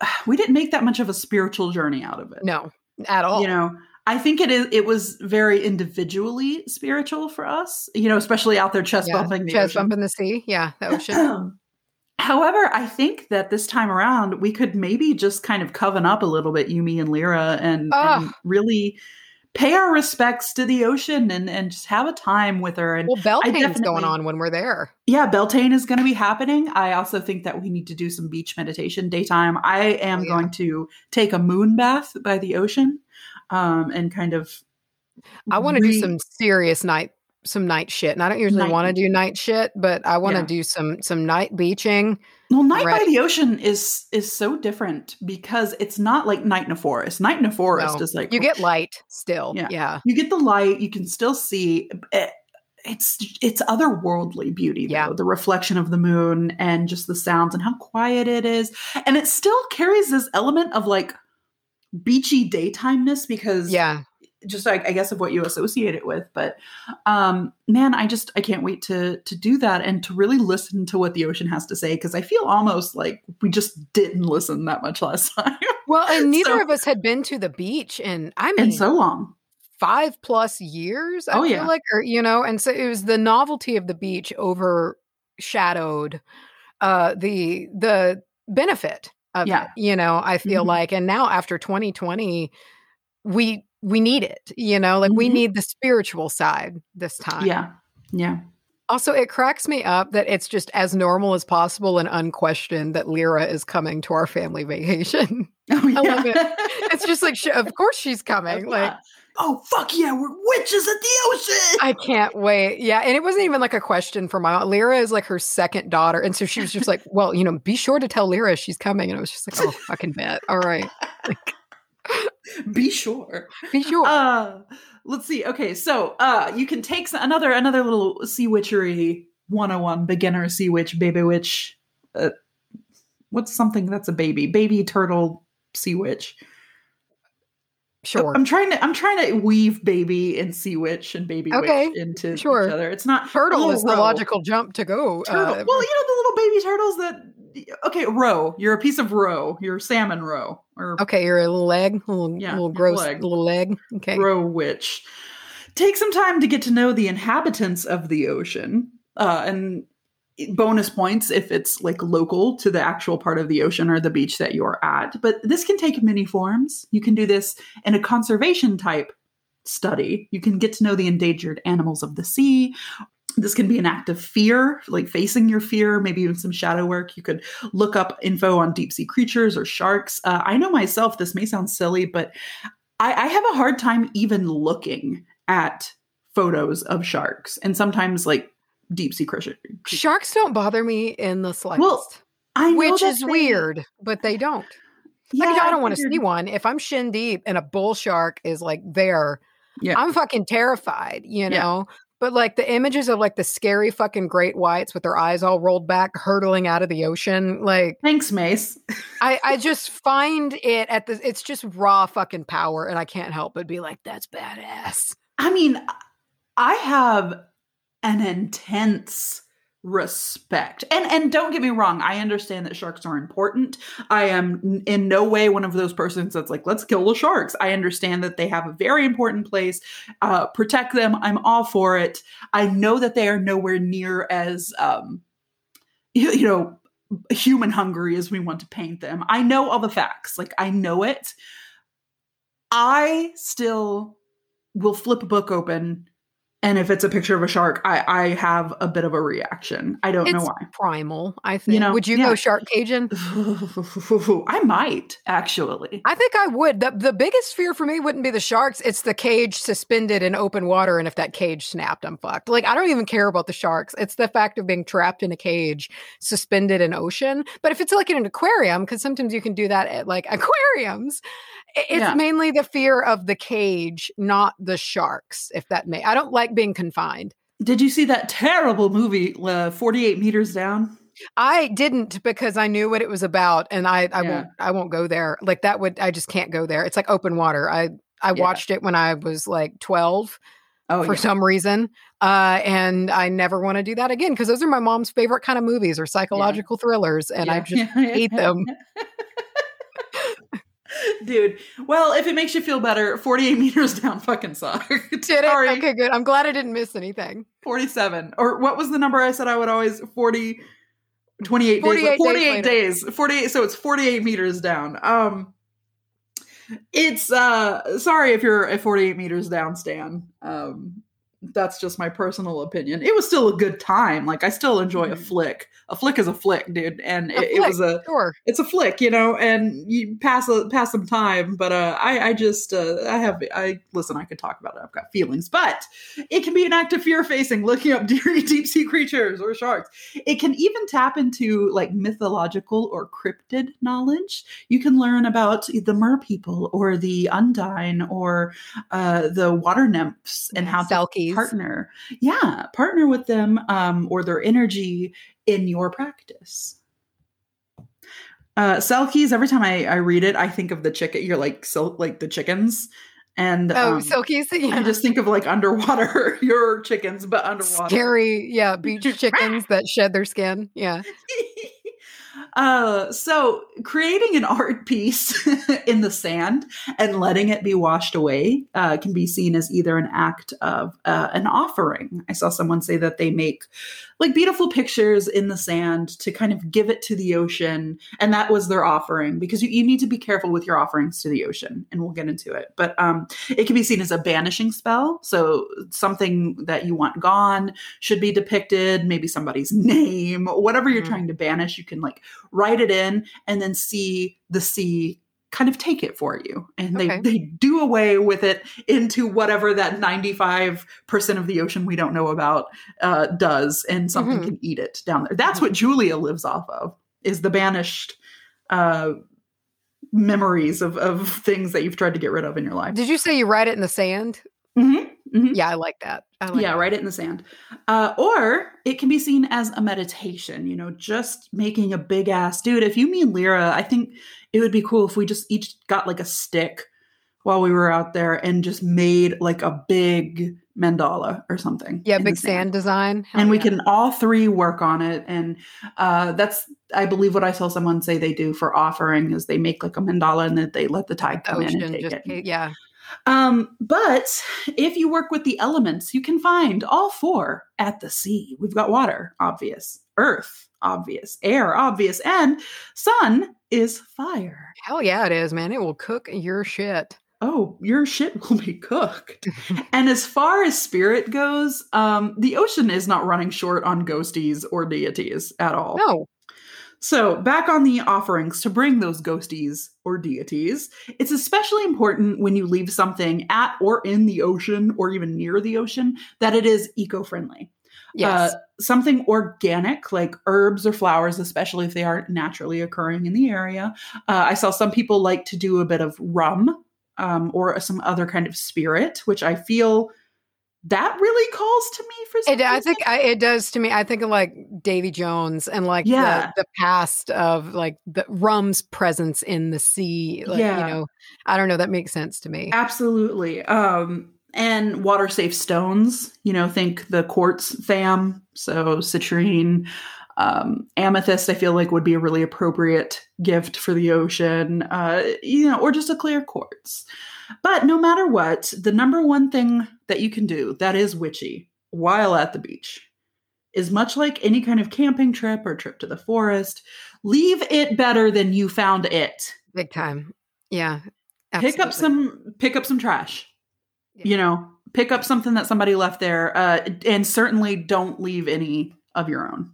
we didn't make that much of a spiritual journey out of it. No, at all. You know, I think it is it was very individually spiritual for us, you know, especially out there chest yeah. bumping the chest ocean. bumping the sea. Yeah, the ocean. However, I think that this time around we could maybe just kind of coven up a little bit, Yumi and Lyra, and, and really pay our respects to the ocean and, and just have a time with her. And well, Beltane's going on when we're there. yeah, Beltane is going to be happening. I also think that we need to do some beach meditation daytime. I am Oh, yeah. going to take a moon bath by the ocean um, and kind of. I want to do some serious night some night shit. And I don't usually want to do night shit, but I want to Yeah. do some some night beaching. Well, night by the ocean is is so different because it's not like night in a forest. Night in a forest No. is like You get light still. Yeah. Yeah. you get the light you can still see eh, it's it's otherworldly beauty though Yeah. the reflection of the moon and just the sounds and how quiet it is and it still carries this element of like beachy daytimeness because Yeah. Just like i guess of what you associate it with but um man i just i can't wait to to do that and to really listen to what the ocean has to say because i feel almost like we just didn't listen that much last time Well, and neither So- of us had been to the beach in I mean in so long five plus years. I Oh, feel yeah. like, or you know, and so it was the novelty of the beach overshadowed uh the the benefit of Yeah. it. You know, I feel Mhm. like, and now after 2020, we we need it. You know, like we Mhm. need the spiritual side this time. yeah yeah Also, it cracks me up that it's just as normal as possible and unquestioned that Lyra is coming to our family vacation. oh, yeah. love it. it's just like, sh- of course she's coming. Like, oh fuck yeah, we're witches at the ocean. I can't wait. Yeah. And it wasn't even like a question for my mom. Lyra is like her second daughter. And so she was just like, well, you know, be sure to tell Lyra she's coming. And I was just like, oh, fucking bet. All right. Be sure. Be sure. Uh, let's see. Okay, so uh, you can take another another little sea witchery 101 beginner sea witch baby witch. Uh, what's something that's a baby baby turtle sea witch? sure. I'm trying to I'm trying to weave baby and sea witch and baby Okay, witch into sure. each other. It's not Turtle is the logical jump to go. turtle. uh, well, you know the little baby turtles that. Okay, roe. You're a piece of roe. You're salmon roe or okay. You're a little leg, a little, Yeah, little gross leg. little leg. Okay. roe witch. Take some time to get to know the inhabitants of the ocean, uh, and bonus points if it's like local to the actual part of the ocean or the beach that you're at. But this can take many forms. You can do this in a conservation type study. You can get to know the endangered animals of the sea. This can be an act of fear, like facing your fear, maybe even some shadow work. You could look up info on deep sea creatures or sharks. Uh, I know myself, this may sound silly, but I, I have a hard time even looking at photos of sharks and sometimes like deep sea creatures. Sharks don't bother me in the slightest. Well, I know which is they- weird, but they don't. Yeah, like, I don't want to see one. If I'm shin deep and a bull shark is like there, Yeah. I'm fucking terrified, you Yeah. But like the images of like the scary fucking great whites with their eyes all rolled back, hurtling out of the ocean, like Thanks, Mace. I, I just find it at the it's just raw fucking power, and I can't help but be like, that's badass. I mean, I have an intense respect. And and don't get me wrong, I understand that sharks are important. I am in no way one of those persons that's like, let's kill the sharks. I understand that they have a very important place. Uh, protect them. I'm all for it. I know that they are nowhere near as um, you, you know human hungry as we want to paint them. I know all the facts. Like I know it. I still will flip a book open and if it's a picture of a shark, I, I have a bit of a reaction. I don't know why. primal, I think. You know, Would you yeah. go shark caging? I might actually. I think I would. The, the biggest fear for me wouldn't be the sharks. It's the cage suspended in open water. And if that cage snapped, I'm fucked. Like, I don't even care about the sharks. It's the fact of being trapped in a cage suspended in ocean. But if it's like in an aquarium, because sometimes you can do that at like aquariums, it's Yeah. mainly the fear of the cage, not the sharks, if that may. I don't like being confined. Did you see that terrible movie, uh, 48 Meters Down? I didn't because I knew what it was about, and I I Yeah. won't I won't go there. Like that would I just can't go there. It's like open water. I I Yeah. watched it when I was like twelve Oh, for yeah. some reason, uh, and I never want to do that again because those are my mom's favorite kind of movies or psychological thrillers, and I just hate them. Dude, well, if it makes you feel better, 48 Meters Down fucking sucked. did Sorry. it. Okay, good. I'm glad I didn't miss anything. 47 or what was the number i said i would always 40 28 48 days days 48 later. days, 48 so it's 48 meters down um it's uh sorry if you're at 48 meters down stan um that's just my personal opinion it was still a good time like i still enjoy a Mhm. flick a flick is a flick dude and it, it was a Sure. it's a flick, you know, and you pass a pass some time. But uh, I I just uh, I have I listen. I could talk about it. I've got feelings, but it can be an act of fear facing, looking up deep sea creatures or sharks. It can even tap into like mythological or cryptid knowledge. You can learn about the mer people or the undine or uh, the water nymphs and how to Selkies. partner. Yeah, partner with them um, or their energy in your practice. Uh, Selkies. Every time I, I read it, I think of the chicken. You're like so like the chickens, and Oh, um, Silkies. Yeah. I just think of like underwater. your chickens, but underwater. Scary, yeah, beach chickens that shed their skin. Yeah. Uh, so creating an art piece in the sand and letting it be washed away uh, can be seen as either an act of uh, an offering. I saw someone say that they make like beautiful pictures in the sand to kind of give it to the ocean, and that was their offering because you, you need to be careful with your offerings to the ocean, and we'll get into it. But um, it can be seen as a banishing spell, so something that you want gone should be depicted, maybe somebody's name, whatever you're Mhm. trying to banish, you can like write it in and then see the sea kind of take it for you. And they, Okay. they do away with it into whatever that 95% of the ocean we don't know about uh, does, and something Mhm. can eat it down there. That's what Julia lives off of, is the banished uh, memories of, of things that you've tried to get rid of in your life. Did you say you write it in the sand? Mhm, mhm. Yeah, I like that. I like yeah, that. write it in the sand. Uh, or it can be seen as a meditation, you know, just making a big ass dude. If you mean Lyra, I think it would be cool if we just each got like a stick while we were out there and just made like a big mandala or something. Yeah, big sand design. Hell and we can all three work on it. And uh, that's, I believe, what I saw someone say they do for offering is they make like a mandala and then they let the tide come in and take just it. yeah. Um, but if you work with the elements, you can find all four at the sea. We've got water, obvious, earth, obvious, air, obvious, and sun is fire. Hell yeah, it is, man. It will cook your shit. Oh, your shit will be cooked. and as far as spirit goes, um, the ocean is not running short on ghosties or deities at all. No. So, back on the offerings to bring those ghosties or deities, it's especially important when you leave something at or in the ocean or even near the ocean that it is eco friendly. Yes. Uh, something organic like herbs or flowers, especially if they aren't naturally occurring in the area. Uh, I saw some people like to do a bit of rum um, or some other kind of spirit, which I feel that really calls to me for It, I think I, it does to me. I think of like Davy Jones and like Yeah. the, the past of like the rum's presence in the sea. Like, Yeah. you know, I don't know. That makes sense to me. Absolutely. Um, and water safe stones, you know, think the quartz fam, so citrine, um, amethyst, I feel like would be a really appropriate gift for the ocean, uh, you know, or just a clear quartz. But no matter what, the number one thing that you can do that is witchy while at the beach is much like any kind of camping trip or trip to the forest, leave it better than you found it Big time. Yeah. pick up some pick up some trash Yeah. you know pick up something that somebody left there uh, and certainly don't leave any of your own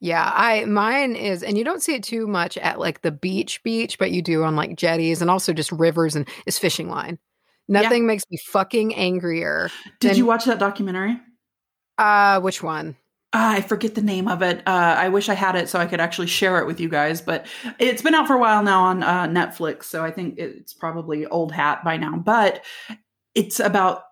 Yeah, I mine is, and you don't see it too much at like the beach, beach, but you do on like jetties and also just rivers and is fishing line. Nothing makes me fucking angrier. did Then- you watch that documentary Uh, which one? Ah, i forget the name of it uh, i wish i had it so i could actually share it with you guys but it's been out for a while now on uh, netflix so i think it's probably old hat by now but it's about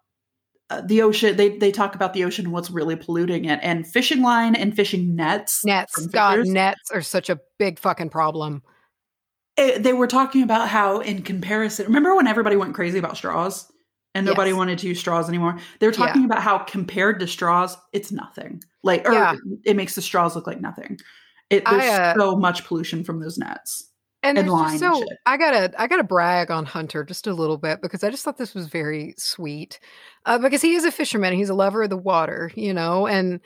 uh, the ocean they, they talk about the ocean what's really polluting it and fishing line and fishing nets Nets. God, nets are such a big fucking problem. it, they were talking about how in comparison remember when everybody went crazy about straws and nobody Yes. wanted to use straws anymore they were talking about how compared to straws it's nothing like or Yeah. it makes the straws look like nothing it, I, there's uh, so much pollution from those nets And, And line and so shit. I gotta I gotta brag on Hunter just a little bit because I just thought this was very sweet. Uh, because he is a fisherman, he's a lover of the water, you know, and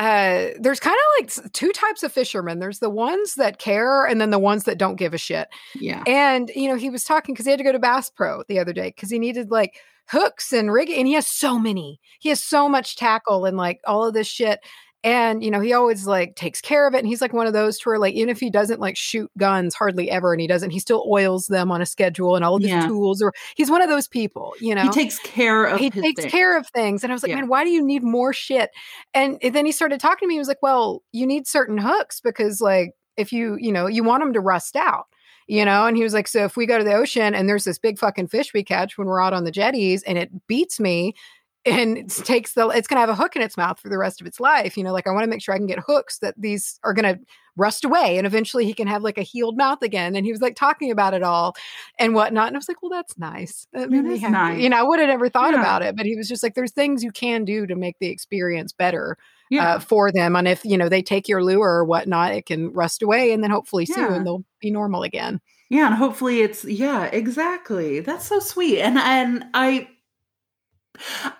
uh, there's kind of like two types of fishermen. There's the ones that care, and then the ones that don't give a shit. yeah And you know, he was talking because he had to go to Bass Pro the other day because he needed like hooks and rigging, and he has so many. He has so much tackle and like all of this shit. And you know, he always like takes care of it. And he's like one of those to where like even if he doesn't like shoot guns hardly ever, and he doesn't, he still oils them on a schedule and all of his Yeah. tools. Or he's one of those people, you know he takes care of he his takes thing. care of things. And I was like, Yeah. man, why do you need more shit? And then he started talking to me. He was like, well, you need certain hooks because, like, if you, you know, you want them to rust out, you know? And he was like, so if we go to the ocean and there's this big fucking fish we catch when we're out on the jetties and it beats me, and it takes the it's gonna have a hook in its mouth for the rest of its life. You know, like I want to make sure I can get hooks that these are gonna rust away and eventually he can have like a healed mouth again. And he was like talking about it all and whatnot. And I was like, well, that's nice. That made me happy. nice. You know, I would have never thought Yeah. about it, but he was just like, there's things you can do to make the experience better yeah uh, for them. And if, you know, they take your lure or whatnot, it can rust away and then hopefully Yeah. soon they'll be normal again. yeah and hopefully it's yeah exactly that's so sweet and and i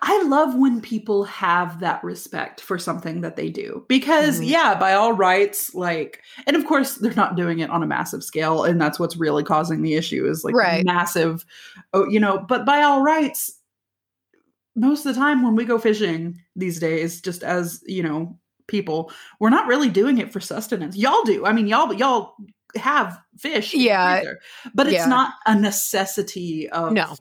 I love when people have that respect for something that they do because, Mhm. yeah, by all rights, like, and of course, they're not doing it on a massive scale, and that's what's really causing the issue is like Right. massive, oh, you know, but by all rights, most of the time when we go fishing these days, just as, you know, people, we're not really doing it for sustenance. Y'all do. I mean, y'all, y'all have fish, Yeah. freezer, but it's Yeah. not a necessity of, No.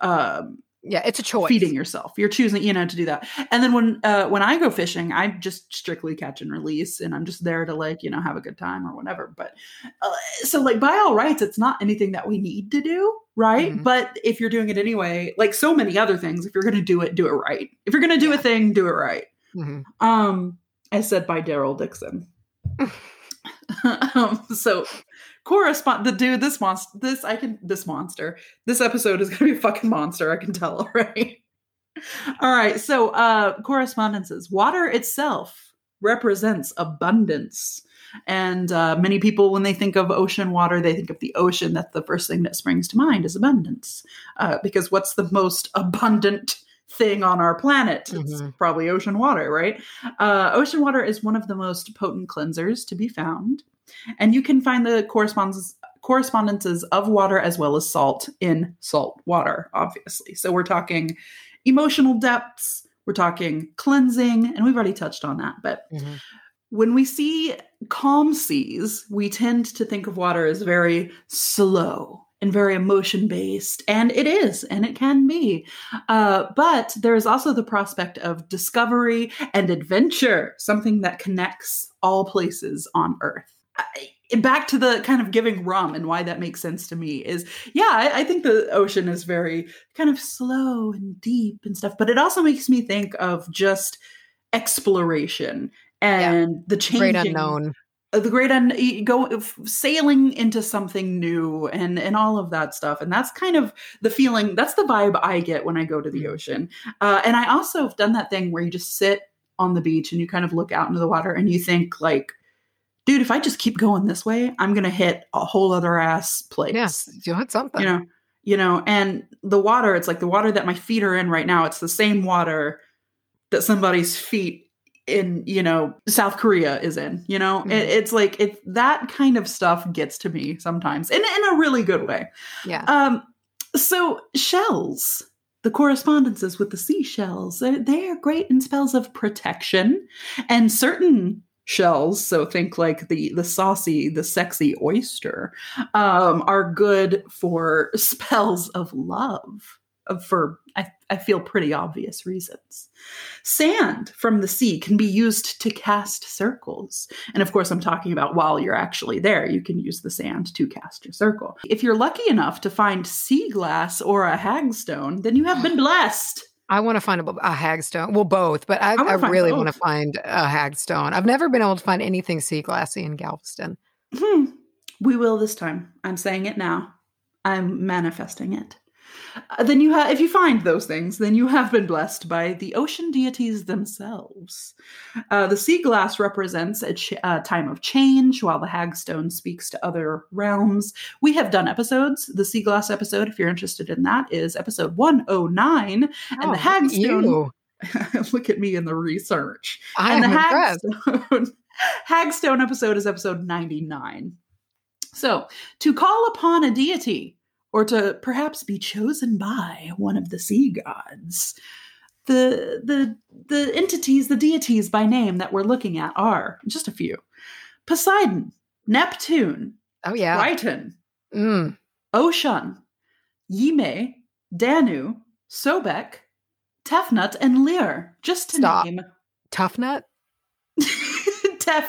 um, Yeah, it's a choice. feeding yourself. You're choosing, you know, to do that. And then when uh when I go fishing, I just strictly catch and release and I'm just there to like, you know, have a good time or whatever. But uh, so like by all rights, it's not anything that we need to do, right? Mhm. But if you're doing it anyway, like so many other things, if you're going to do it, do it right. If you're going to do Yeah. a thing, do it right. Mhm. Um as said by Daryl Dixon. um, so correspond the dude this monster this i can this monster this episode is gonna be a fucking monster i can tell already all right so uh correspondences. Water itself represents abundance. And uh, many people when they think of ocean water they think of the ocean that's the first thing that springs to mind is abundance. Uh, because what's the most abundant thing on our planet. It's Mhm. probably ocean water right? Uh, ocean water is one of the most potent cleansers to be found. And you can find the correspondences correspondences of water as well as salt in salt water obviously. So we're talking emotional depths we're talking cleansing and we've already touched on that. But Mhm. when we see calm seas we tend to think of water as very slow and very emotion based. And it is, and it can be. Uh, but there is also the prospect of discovery and adventure, something that connects all places on Earth. I, back to the kind of giving rum and why that makes sense to me is yeah I, I, think the ocean is very kind of slow and deep and stuff but it also makes me think of just exploration and yeah. the changing great unknown the great un go sailing into something new and and all of that stuff and that's kind of the feeling that's the vibe i get when i go to the mm. ocean uh, and i also have done that thing where you just sit on the beach and you kind of look out into the water and you think like dude, if I just keep going this way, I'm gonna hit a whole other ass place. Yes, you'll hit something. You know, you know, and the water, it's like the water that my feet are in right now, it's the same water that somebody's feet in, you know, South Korea is in. You know, mm-hmm. it, it's like it that kind of stuff gets to me sometimes in in a really good way. Yeah. Um. So shells the correspondences with the seashells they're, they're great in spells of protection and certain shells so think like the the saucy the sexy oyster um, are good for spells of love for I, I feel pretty obvious reasons sand from the sea can be used to cast circles and of course i'm talking about while you're actually there you can use the sand to cast your circle if you're lucky enough to find sea glass or a hagstone then you have been blessed I want to find a, a hagstone. Well, both, but I, I, I really want to find a hagstone. I've never been able to find anything sea glassy in Galveston. Hmm. We will this time. I'm saying it now. I'm manifesting it. Uh, then you have if you find those things then you have been blessed by the ocean deities themselves. Uh, the sea glass represents a, ch- a, time of change while the hagstone speaks to other realms. We have done episodes. The sea glass episode if you're interested in that is episode 109 oh, and the hagstone look at me in the research. I and the hagstone, hagstone episode is episode 99 so to call upon a deity or to perhaps be chosen by one of the sea gods. The the the entities, the deities by name that we're looking at are just a few. Poseidon, Neptune, oh yeah, Triton, mm. Ocean, Ymir, Danu, Sobek, Tefnut, and Lir, just to Stop. name. Tefnut? Tef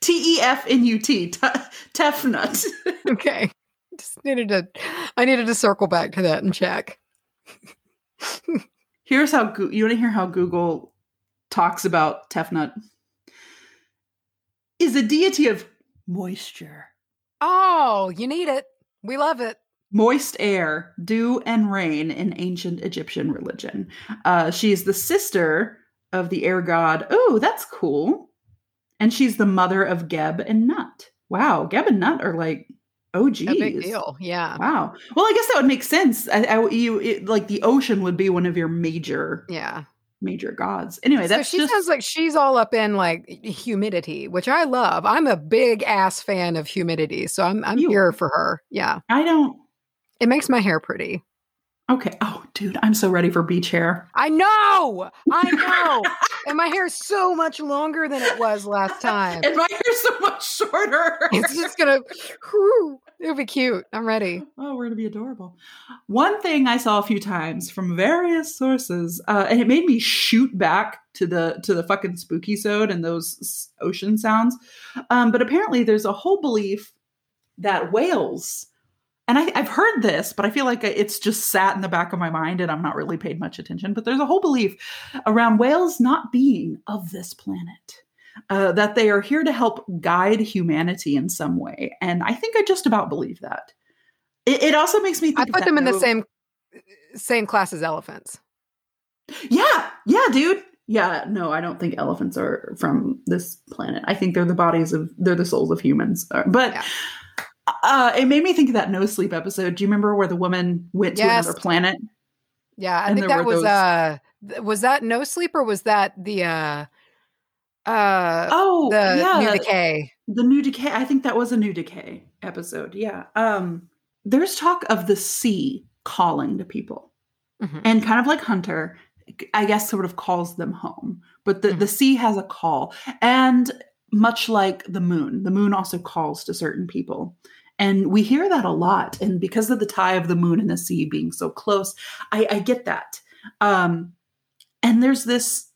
T E F N U T Tefnut. okay just needed to i needed to circle back to that and check. Here's how you want to hear how google talks about tefnut? Is a deity of moisture. Oh you need it. We love it. Moist air dew and rain in ancient egyptian religion. Uh, she's the sister of the air god oh that's cool. And she's the mother of geb and nut. Wow geb and nut are like Oh, geez. A big deal. Yeah. Wow. Well, I guess that would make sense. I, I you it, like the ocean would be one of your major. Yeah. Major gods. Anyway, so she just... sounds like she's all up in like humidity, which I love. I'm a big ass fan of humidity, so I'm I'm you here for her. Yeah. I don't. It makes my hair pretty. Okay. Oh, dude, I'm so ready for beach hair. I know. I know. and my hair is so much longer than it was last time. And my hair's so much shorter. it's just gonna. Whew, it'll be cute. I'm ready. Oh, we're gonna be adorable. One thing I saw a few times from various sources, uh, and it made me shoot back to the to the fucking spooky sode and those ocean sounds. Um, but apparently, there's a whole belief that whales and I, have heard this, but I feel like it's just sat in the back of my mind and I'm not really paid much attention. But there's a whole belief around whales not being of this planet, uh, that they are here to help guide humanity in some way. And I think I just about believe that. It, it also makes me I put them in the same same class as elephants. Yeah, yeah, dude. Yeah, no, I don't think elephants are from this planet. I think they're the bodies of they're the souls of humans. Uh, but yeah uh, it made me think of that no sleep episode. Do you remember where the woman went to another planet? Yeah, I think that was those... uh was that no sleep or was that the uh uh oh the yeah, new decay the new decay i think that was a new decay episode yeah um there's talk of the sea calling to people mm-hmm. and kind of like hunter i guess sort of calls them home but the, mm-hmm. the sea has a call and much like the moon the moon also calls to certain people And we hear that a lot. And because of the tie of the moon and the sea being so close, I, I get that. Um, and there's this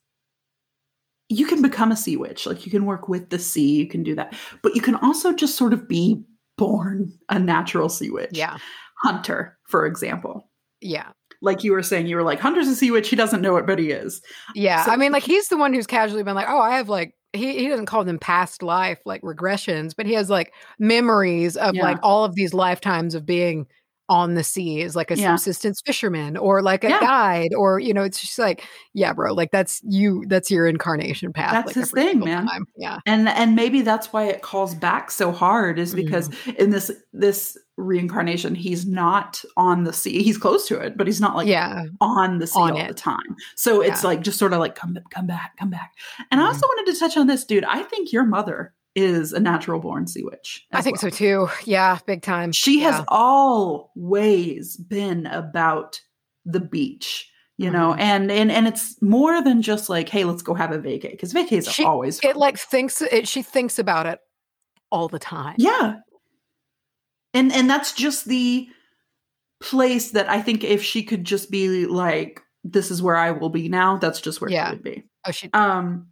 you can become a sea witch like you can work with the sea you can do that but you can also just sort of be born a natural sea witch Yeah. hunter for example Yeah. like you were saying you were like hunter's a sea witch he doesn't know it but he is Yeah. So- I mean, like he's the one who's casually been like, oh, I have like he, he doesn't call them past life like regressions, but he has like memories of Yeah. like all of these lifetimes of being on the sea as like a Yeah. subsistence fisherman or like a Yeah. guide or you know it's just like yeah bro like that's you that's your incarnation path That's like, his thing, man. time. yeah and and maybe that's why it calls back so hard is because Mm. in this this reincarnation he's not on the sea he's close to it but he's not like yeah on the sea On all it. the time so it's like just sort of like come come back come back and i Mhm. also wanted to touch on this dude i think your mother is a natural born sea witch i think well. so too yeah big time she Yeah. has always been about the beach you know Mhm. and and and it's more than just like hey let's go have a vacay because vacays She- are always it like thinks it she thinks about it all the time Yeah. And and that's just the place that I think if she could just be like, this is where I will be now, that's just where Yeah. she would be. oh she Um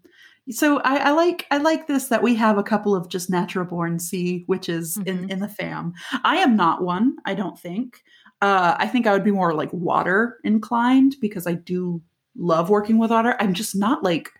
so I, I like I like this that we have a couple of just natural born sea witches in, Mhm. in the fam. I am not one, I don't think. Uh I think I would be more like water inclined because I do love working with water. I'm just not like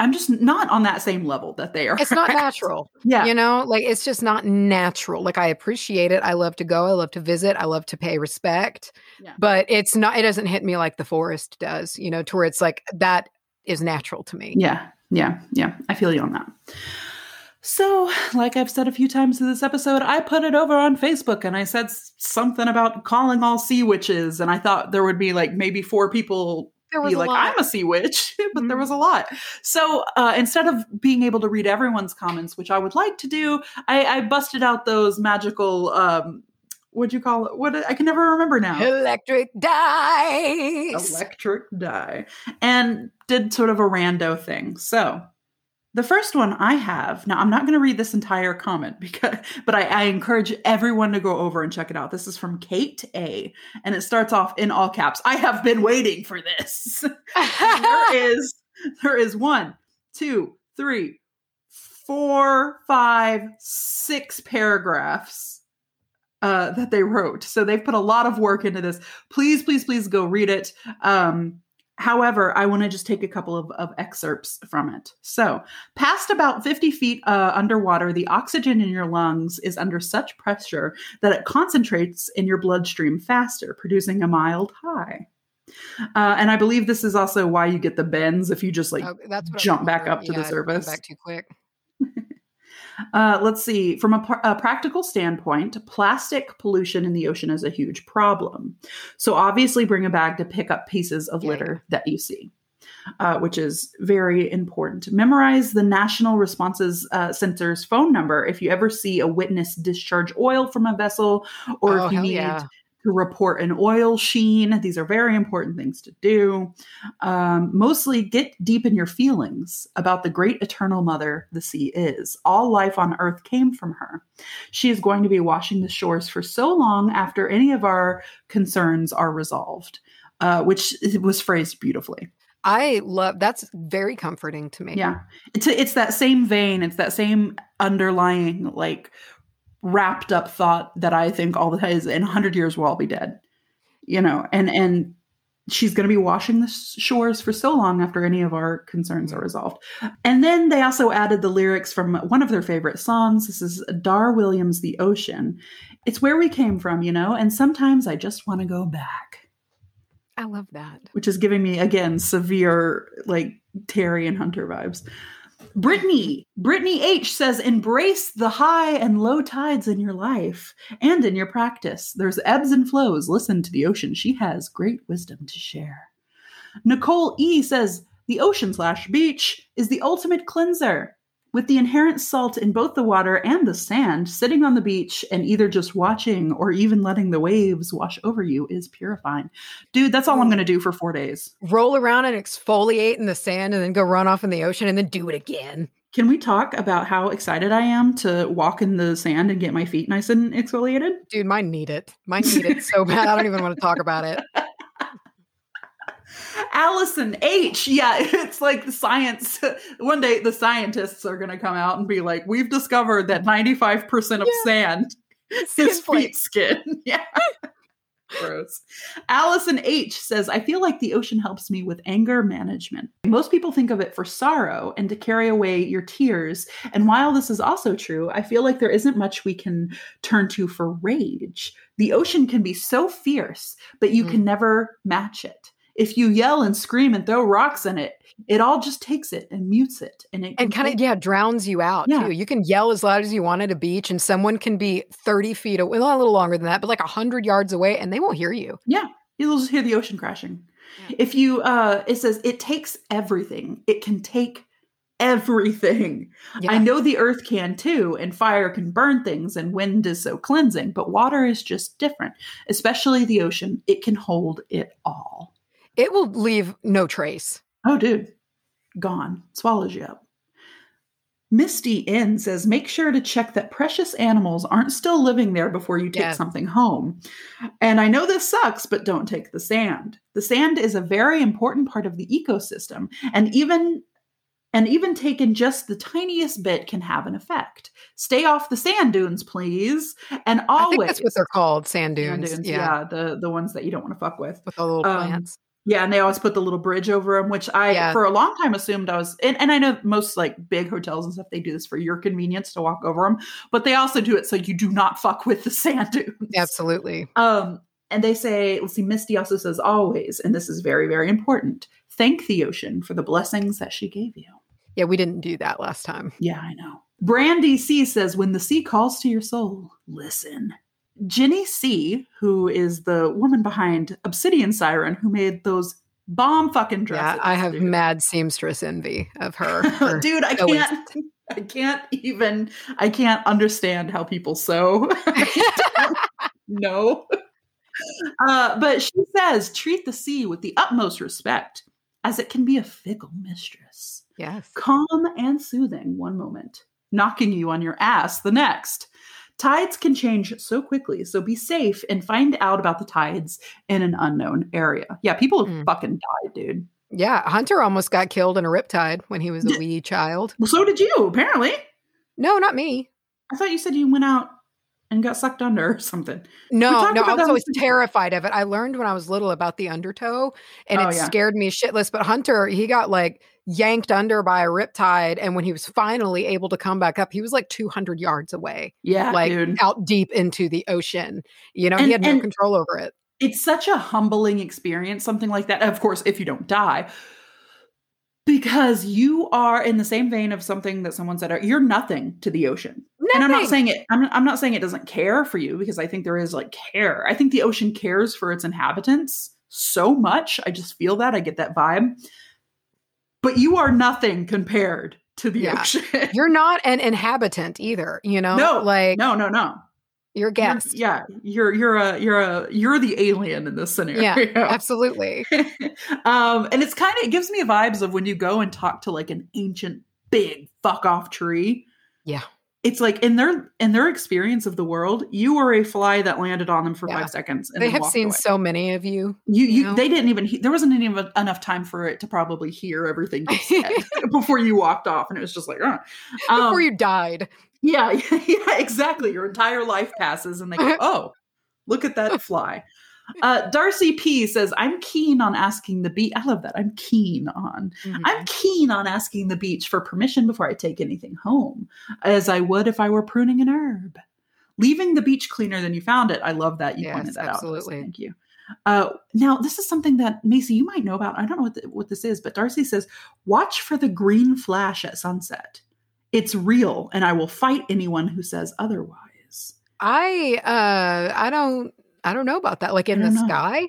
I'm just not on that same level that they are. it's not natural yeah. You know, like it's just not natural. Like I appreciate it. I love to go. I love to visit. I love to pay respect. Yeah. But it's not, it doesn't hit me like the forest does, you know, to where it's like that is natural to me. Yeah, yeah, yeah. I feel you on that. So, like I've said a few times in this episode, I put it over on Facebook and I said something about calling all sea witches, and I thought there would be like maybe four people There was be like, lot. "I'm a sea witch," but there Mhm. was a lot. So uh, instead of being able to read everyone's comments, which I would like to do, I, I busted out those magical. Um, what'd you call it? What I can never remember now. Electric dice. electric die and did sort of a rando thing so the first one i have now i'm not going to read this entire comment because but I, I encourage everyone to go over and check it out this is from kate a and it starts off in all caps i have been waiting for this there is there is one two three four five six paragraphs uh, that they wrote. So they've put a lot of work into this. Please please please go read it. Um, however i want to just take a couple of, of excerpts from it. So past about 50 feet uh, underwater the oxygen in your lungs is under such pressure that it concentrates in your bloodstream faster producing a mild high. Uh, and i believe this is also why you get the bends if you just like Oh, that's what I was jump back up to the Yeah, came surface. Back too quick. Uh, let's see. From a, a practical standpoint, plastic pollution in the ocean is a huge problem. So obviously, bring a bag to pick up pieces of litter that you see, uh, which is very important. Memorize the National Responses uh, Center's phone number if you ever see a witness discharge oil from a vessel, or oh, if you need yeah. To report an oil sheen. These are very important things to do. Um, mostly get deep in your feelings about the great eternal mother the sea is. All life on earth came from her. She is going to be washing the shores for so long after any of our concerns are resolved, uh, which was phrased beautifully. I love that's very comforting to me. Yeah. It's, it's that same vein, it's that same underlying, like, wrapped up thought that I think all the time is in 100 years we'll all be dead. You know, and and she's going to be washing the shores for so long after any of our concerns are resolved. And then they also added the lyrics from one of their favorite songs. This is Dar Williams' The Ocean. It's where we came from, you know, and sometimes I just want to go back, I love that. which is giving me again severe like Terry and Hunter vibes. Brittany, Brittany H says, embrace the high and low tides in your life and in your practice. There's ebbs and flows. Listen to the ocean. She has great wisdom to share. Nicole E says, the ocean slash beach is the ultimate cleanser. With the inherent salt in both the water and the sand, sitting on the beach and either just watching or even letting the waves wash over you is purifying. Dude, that's all I'm going to do for four days. Roll around and exfoliate in the sand and then go run off in the ocean and then do it again. Can we talk about how excited I am to walk in the sand and get my feet nice and exfoliated? Dude, mine need it. Mine need it so bad. I don't even want to talk about it. Allison H. Yeah, it's like the science. One day the scientists are going to come out and be like, we've discovered that 95% of Yeah. sand Skin is feet skin. Yeah. Gross. Allison H says, I feel like the ocean helps me with anger management. Most people think of it for sorrow and to carry away your tears. And while this is also true, I feel like there isn't much we can turn to for rage. The ocean can be so fierce, but you Mm. can never match it. If you yell and scream and throw rocks in it, it all just takes it and mutes it. And it And kind of, yeah, drowns you out Yeah. too. You can yell as loud as you want at a beach, and someone can be 30 feet away, well, a little longer than that, but like 100 yards away, and they won't hear you. Yeah, you'll just hear the ocean crashing. Yeah. If you, uh, it says it takes everything. It can take everything. Yeah. I know the earth can too, and fire can burn things, and wind is so cleansing, but water is just different, especially the ocean. It can hold it all. It will leave no trace. Oh, dude, gone, swallows you up. Misty N says, make sure to check that precious animals aren't still living there before you take Yeah. something home. And I know this sucks, but don't take the sand. The sand is a very important part of the ecosystem, and even and even taking just the tiniest bit can have an effect. Stay off the sand dunes, please. And I always think that's what they're called, sand Sand dunes. yeah. yeah. the the ones that you don't want to fuck with. With all the little Um, plants. Yeah, and they always put the little bridge over them, which I Yeah. for a long time assumed I was. And, and I know most like big hotels and stuff they do this for your convenience to walk over them, but they also do it so you do not fuck with the sand dunes. Absolutely. Um, and they say, let's see, Misty also says always, and this is very very important. Thank the ocean for the blessings that she gave you. Yeah, we didn't do that last time. Yeah, I know. Brandy C says, when the sea calls to your soul, listen. Ginny C, who is the woman behind Obsidian Siren, who made those bomb fucking dresses. Yeah, I have dude. mad seamstress envy of her. dude, I sewing can't. I can't even. I can't understand how people sew. no. Uh, but she says, treat the sea with the utmost respect, as it can be a fickle mistress yes. calm and soothing one moment, knocking you on your ass the next. Tides can change so quickly, so be safe and find out about the tides in an unknown area. Yeah, people have Mm. fucking died, dude. Yeah, Hunter almost got killed in a riptide when he was a wee child. Well, so did you, apparently. No, not me. I thought you said you went out and got sucked under or something. No, no, I was always terrified of it. I learned when I was little about the undertow and Oh, it yeah. scared me shitless. But Hunter, he got like yanked under by a riptide. And when he was finally able to come back up, he was like 200 yards away, Yeah, like dude. out deep into the ocean. You know, And- he had no control over it. it's such a humbling experience something like that of course if you don't die because you are in the same vein of something that someone said you're nothing to the ocean and i'm not saying it I'm, I'm not saying it doesn't care for you because i think there is like care i think the ocean cares for its inhabitants so much i just feel that i get that vibe but you are nothing compared to the Yeah. ocean You're not an inhabitant either, you know? No, like no no no you're a You're- yeah you're you're a you're a you're the alien in this scenario Yeah, Absolutely. um, and it's kind of it gives me vibes of when you go and talk to like an ancient big fuck off tree. Yeah. It's like in their in their experience of the world, you were a fly that landed on them for Yeah. five seconds. They have seen away. so many of you. You, you know? they didn't even. He- there wasn't even enough time for it to probably hear everything you said before you walked off, and it was just like, uh. Before Um, you died. yeah, yeah, exactly. Your entire life passes, and they go, "Oh, look at that fly." Uh, Darcy P says, "I'm keen on asking the beach. I love that. I'm keen on. Mm-hmm. I'm keen on asking the beach for permission before I take anything home, as I would if I were pruning an herb. Leaving the beach cleaner than you found it. I love that you Yes, pointed that out. absolutely. Thank you." Uh, now, this is something that Macy you might know about. I don't know what, the, what this is, but Darcy says, "Watch for the green flash at sunset. It's real, and I will fight anyone who says otherwise." I uh I don't I don't know about that. Like in the know. sky.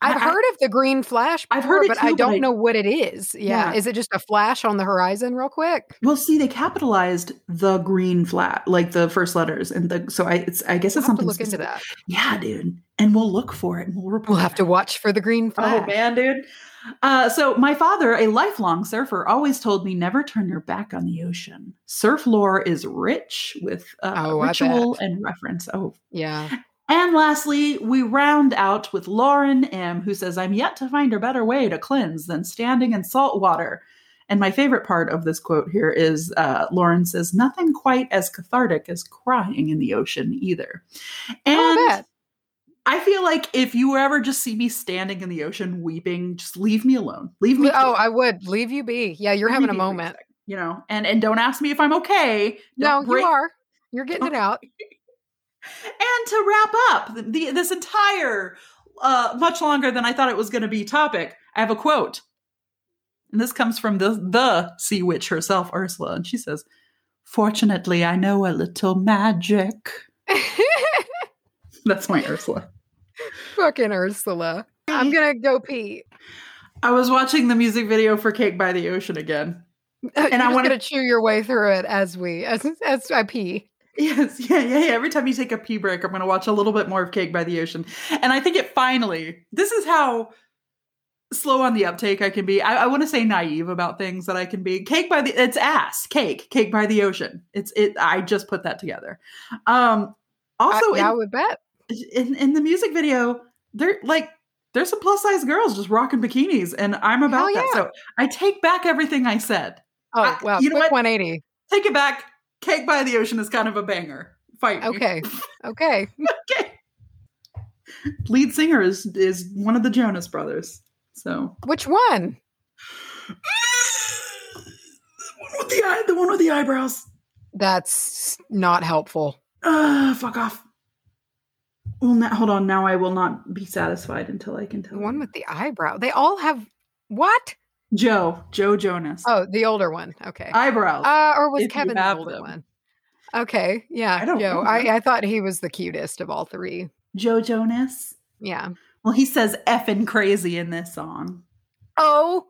I've I- heard of the green flash before, I've heard it but too, I don't I- know what it is. Yeah. Yeah. Is it just a flash on the horizon real quick? Well, see, they capitalized the green flat, like the first letters, and the so I it's I guess We'll it's something look into that. Yeah, dude, and we'll look for it and we'll report. We'll have to watch for the green flash. Oh man, dude. Uh, so, my father, a lifelong surfer, always told me never turn your back on the ocean. Surf lore is rich with uh, Oh, ritual and reference. Oh, Yeah. And lastly, we round out with Lauren M., who says, I'm yet to find a better way to cleanse than standing in salt water. And my favorite part of this quote here is uh, Lauren says, Nothing quite as cathartic as crying in the ocean either. And Oh, I. Feel like if you ever just see me standing in the ocean weeping, just leave me alone. Leave me. Oh. I would leave you be. Yeah, you're Leave having a moment. you know, and and don't ask me if I'm okay. No, break- you are. You're getting it out. And to wrap up the, the this entire uh, much longer than I thought it was going to be topic, I have a quote, and this comes from the the sea witch herself, Ursula, and she says, "Fortunately, I know a little magic." That's my Ursula. Fucking Ursula. I'm gonna go pee. I was watching the music video for "Cake by the Ocean" again. And I I'm wanna- gonna chew your way through it as we as as I pee. Yes, yeah, yeah, yeah. Every time you take a pee break, I'm going to watch a little bit more of Cake by the Ocean. And I think it finally, this is how slow on the uptake I can be. I, I want to say naive about things that I can be. Cake by the, it's ass, cake, cake by the ocean. It's, it, I just put that together. Um, also, I, I in, would bet. in, in the music video, they're like, there's some plus size girls just rocking bikinis, and I'm about Hell that. So I take back everything I said. Oh I- wow, you know what? 180. Take it back. Cake by the Ocean is kind of a banger. Fight. me. Okay, okay. okay. Lead singer is is one of the Jonas brothers. So Which one? the one with the eye, the one with the eyebrows. That's not helpful. Uh, fuck off. Well, now, hold on. Now I will not be satisfied until I can tell. The one you. with the eyebrow. They all have what? Joe, Joe Jonas. Oh, the older one. Okay. eyebrows. Uh, or was Kevin the older them. one? Okay, yeah, I don't Joe. I. I thought he was the cutest of all three. Joe Jonas. Yeah. Well, he says effing crazy in this song. Oh,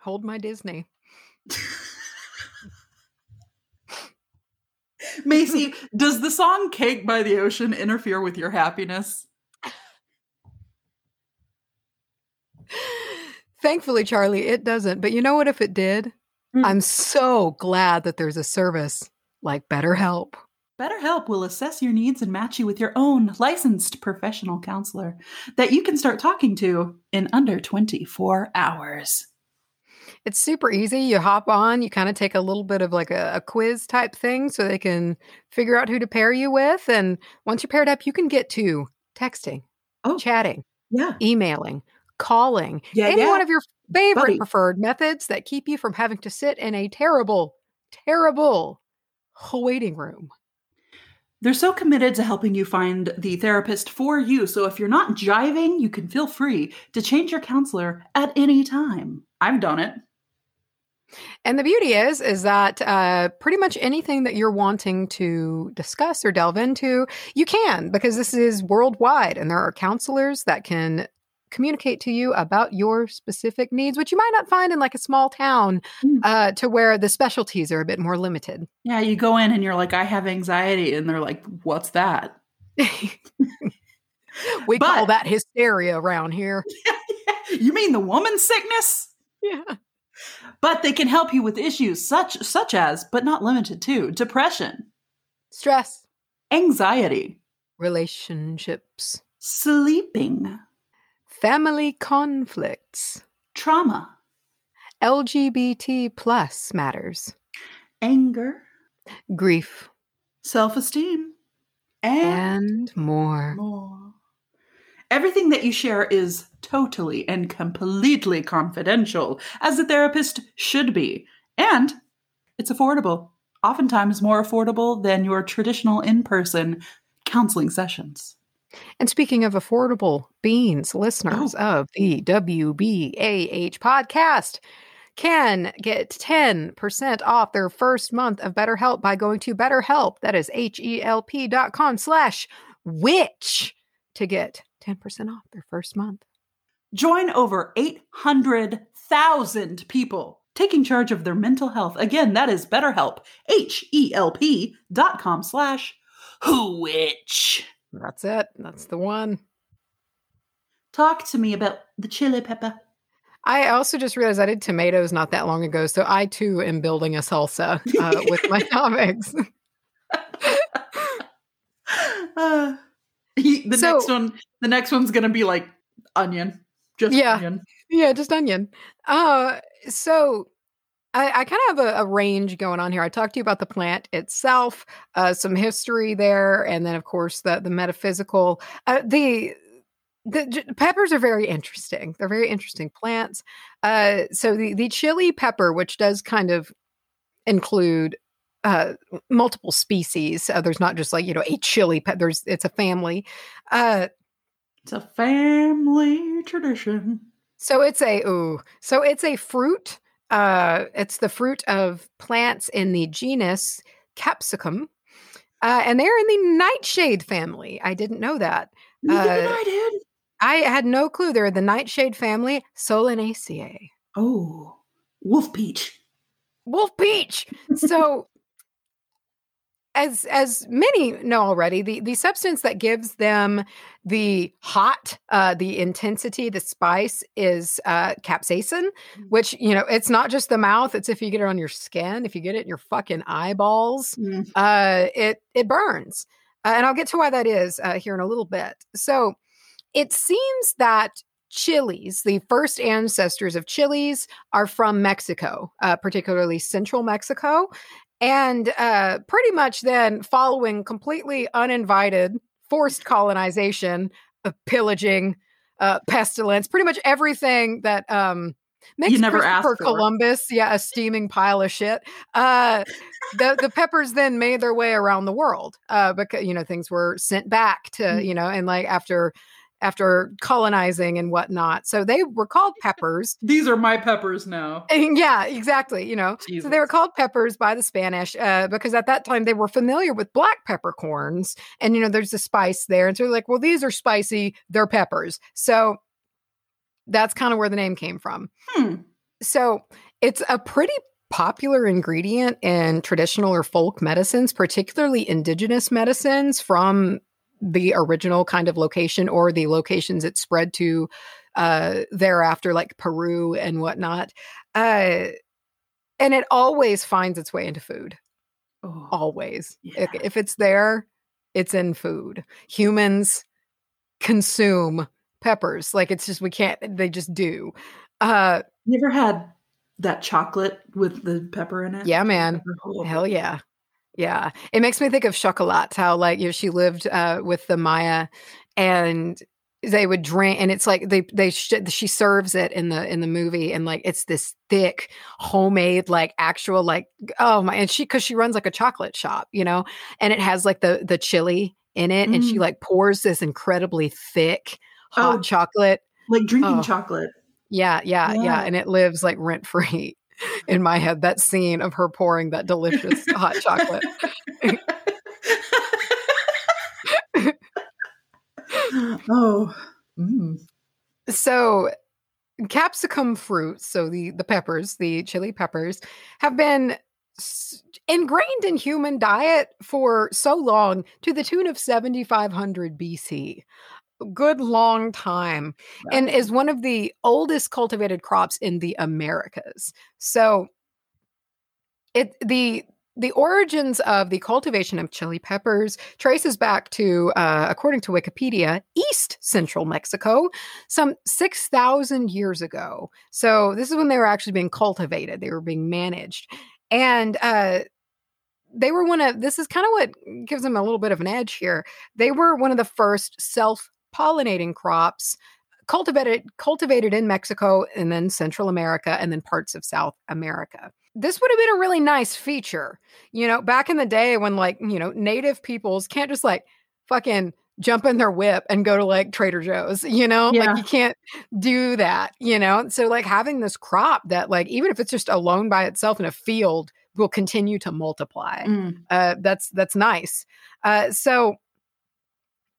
hold my Disney. Macy, does the song "Cake by the Ocean" interfere with your happiness? Thankfully, Charlye, it doesn't. But you know what? If it did, Hmm. I'm so glad that there's a service like BetterHelp. BetterHelp will assess your needs and match you with your own licensed professional counselor that you can start talking to in under 24 hours. It's super easy. You hop on, you kind of take a little bit of like a, a quiz type thing so they can figure out who to pair you with. And once you're paired up, you can get to texting, Oh. chatting, Yeah. emailing, calling, Yeah, any yeah. one of your favorite Buddy. preferred methods that keep you from having to sit in a terrible, terrible waiting room. They're so committed to helping you find the therapist for you. So if you're not jiving, you can feel free to change your counselor at any time. I've done it. And the beauty is, is that uh, pretty much anything that you're wanting to discuss or delve into, you can because this is worldwide, and there are counselors that can communicate to you about your specific needs, which you might not find in like a small town, Mm. uh, to where the specialties are a bit more limited. Yeah, you go in and you're like, I have anxiety. And they're like, what's that? we call that hysteria around here. you mean the woman's sickness? Yeah. But they can help you with issues such such as, but not limited to, depression, Stress, anxiety, relationships, sleeping, family conflicts, trauma, LGBT plus matters, anger, grief, self-esteem, and and more. more. Everything that you share is totally and completely confidential, as a therapist should be. And it's affordable. Oftentimes more affordable than your traditional in person counseling sessions. And speaking of affordable beans, listeners oh. of the WBAH podcast can get 10% off their first month of BetterHelp by going to BetterHelp. That is H-E-L-P dot com slash witch to get 10% off their first month. Join over 800,000 people taking charge of their mental health. Again, that is BetterHelp, H-E-L-P dot com slash who witch. That's it. That's the one. Talk to me about the chili pepper. I also just realized I did tomatoes not that long ago, so I too am building a salsa uh, with my comics. Uh, he, the So- next one, the next one's gonna be like onion, just Yeah. onion. yeah, just onion. Uh, so I, I kind of have a, a range going on here. I talked to you about the plant itself, uh, some history there, and then of course the the metaphysical. Uh, the the peppers are very interesting. They're very interesting plants. Uh, so the the chili pepper, which does kind of include uh, multiple species. Uh, there's not just like you know a chili pepper. There's it's a family. Uh, It's a family tradition. So it's a ooh. So it's a fruit. Uh, it's the fruit of plants in the genus Capsicum, uh, and they're in the nightshade family. I didn't know that. Neither did Uh, I did. I had no clue. They're the nightshade family, Solanaceae. Oh, wolf peach. Wolf peach. So, as as many know already, the the substance that gives them the hot, uh, the intensity, the spice is uh, capsaicin, which you know it's not just the mouth; it's if you get it on your skin, if you get it in your fucking eyeballs, Mm. uh, it it burns, uh, and I'll get to why that is uh, here in a little bit. So, it seems that chilies, the first ancestors of chilies, are from Mexico, uh, particularly central Mexico. And uh, pretty much then following completely uninvited forced colonization, uh, pillaging, uh, pestilence, pretty much everything that um, makes You never Christopher for. Columbus, yeah, a steaming pile of shit. Uh, the the peppers then made their way around the world uh, because you know things were sent back to Mm. you know and like after after colonizing and whatnot. So they were called peppers. These are my peppers now. And yeah, exactly. You know, so they were called peppers by the Spanish uh, because at that time they were familiar with black peppercorns, and you know, there's a spice there, and so they're like, well, these are spicy, they're peppers. So that's kind of where the name came from. Hmm. So it's a pretty popular ingredient in traditional or folk medicines, particularly indigenous medicines from the original kind of location or the locations it spread to uh, thereafter, like Peru and whatnot. Uh, and it always finds its way into food. Oh, Always. Yeah. If, if it's there, it's in food. Humans consume peppers. Like it's just, we can't, they just do. Uh, you ever had that chocolate with the pepper in it? Yeah, man. Oh, Hell yeah. Yeah. It makes me think of Chocolat, how like, you know, she lived uh, with the Maya and they would drink and it's like they they sh- she serves it in the in the movie and like it's this thick homemade like actual like oh my and she because she runs like a chocolate shop you know and it has like the the chili in it and she Mm. like pours this incredibly thick hot Oh. chocolate Like drinking Oh. chocolate. yeah, yeah, yeah, Yeah. and it lives like rent free in my head. That scene of her pouring that delicious hot chocolate. oh. Mm. So, capsicum fruits, so the the peppers, the chili peppers, have been ingrained in human diet for so long to the tune of 7500 BC. Good long time. and is one of the oldest cultivated crops in the Americas. So it the the origins of the cultivation of chili peppers traces back to, uh, according to Wikipedia, East Central Mexico, some 6,000 years ago. So, this is when they were actually being cultivated, they were being managed. And uh, they were one of, this is kind of what gives them a little bit of an edge here. They were one of the first self pollinating crops cultivated cultivated in Mexico and then Central America and then parts of South America. This would have been a really nice feature. You know, back in the day when like, you know, native peoples can't just like fucking jump in their whip and go to like Trader Joe's, you know? Yeah. Like you can't do that, you know? So like having this crop that like even if it's just alone by itself in a field will continue to multiply Mm. uh, that's that's nice. Uh, so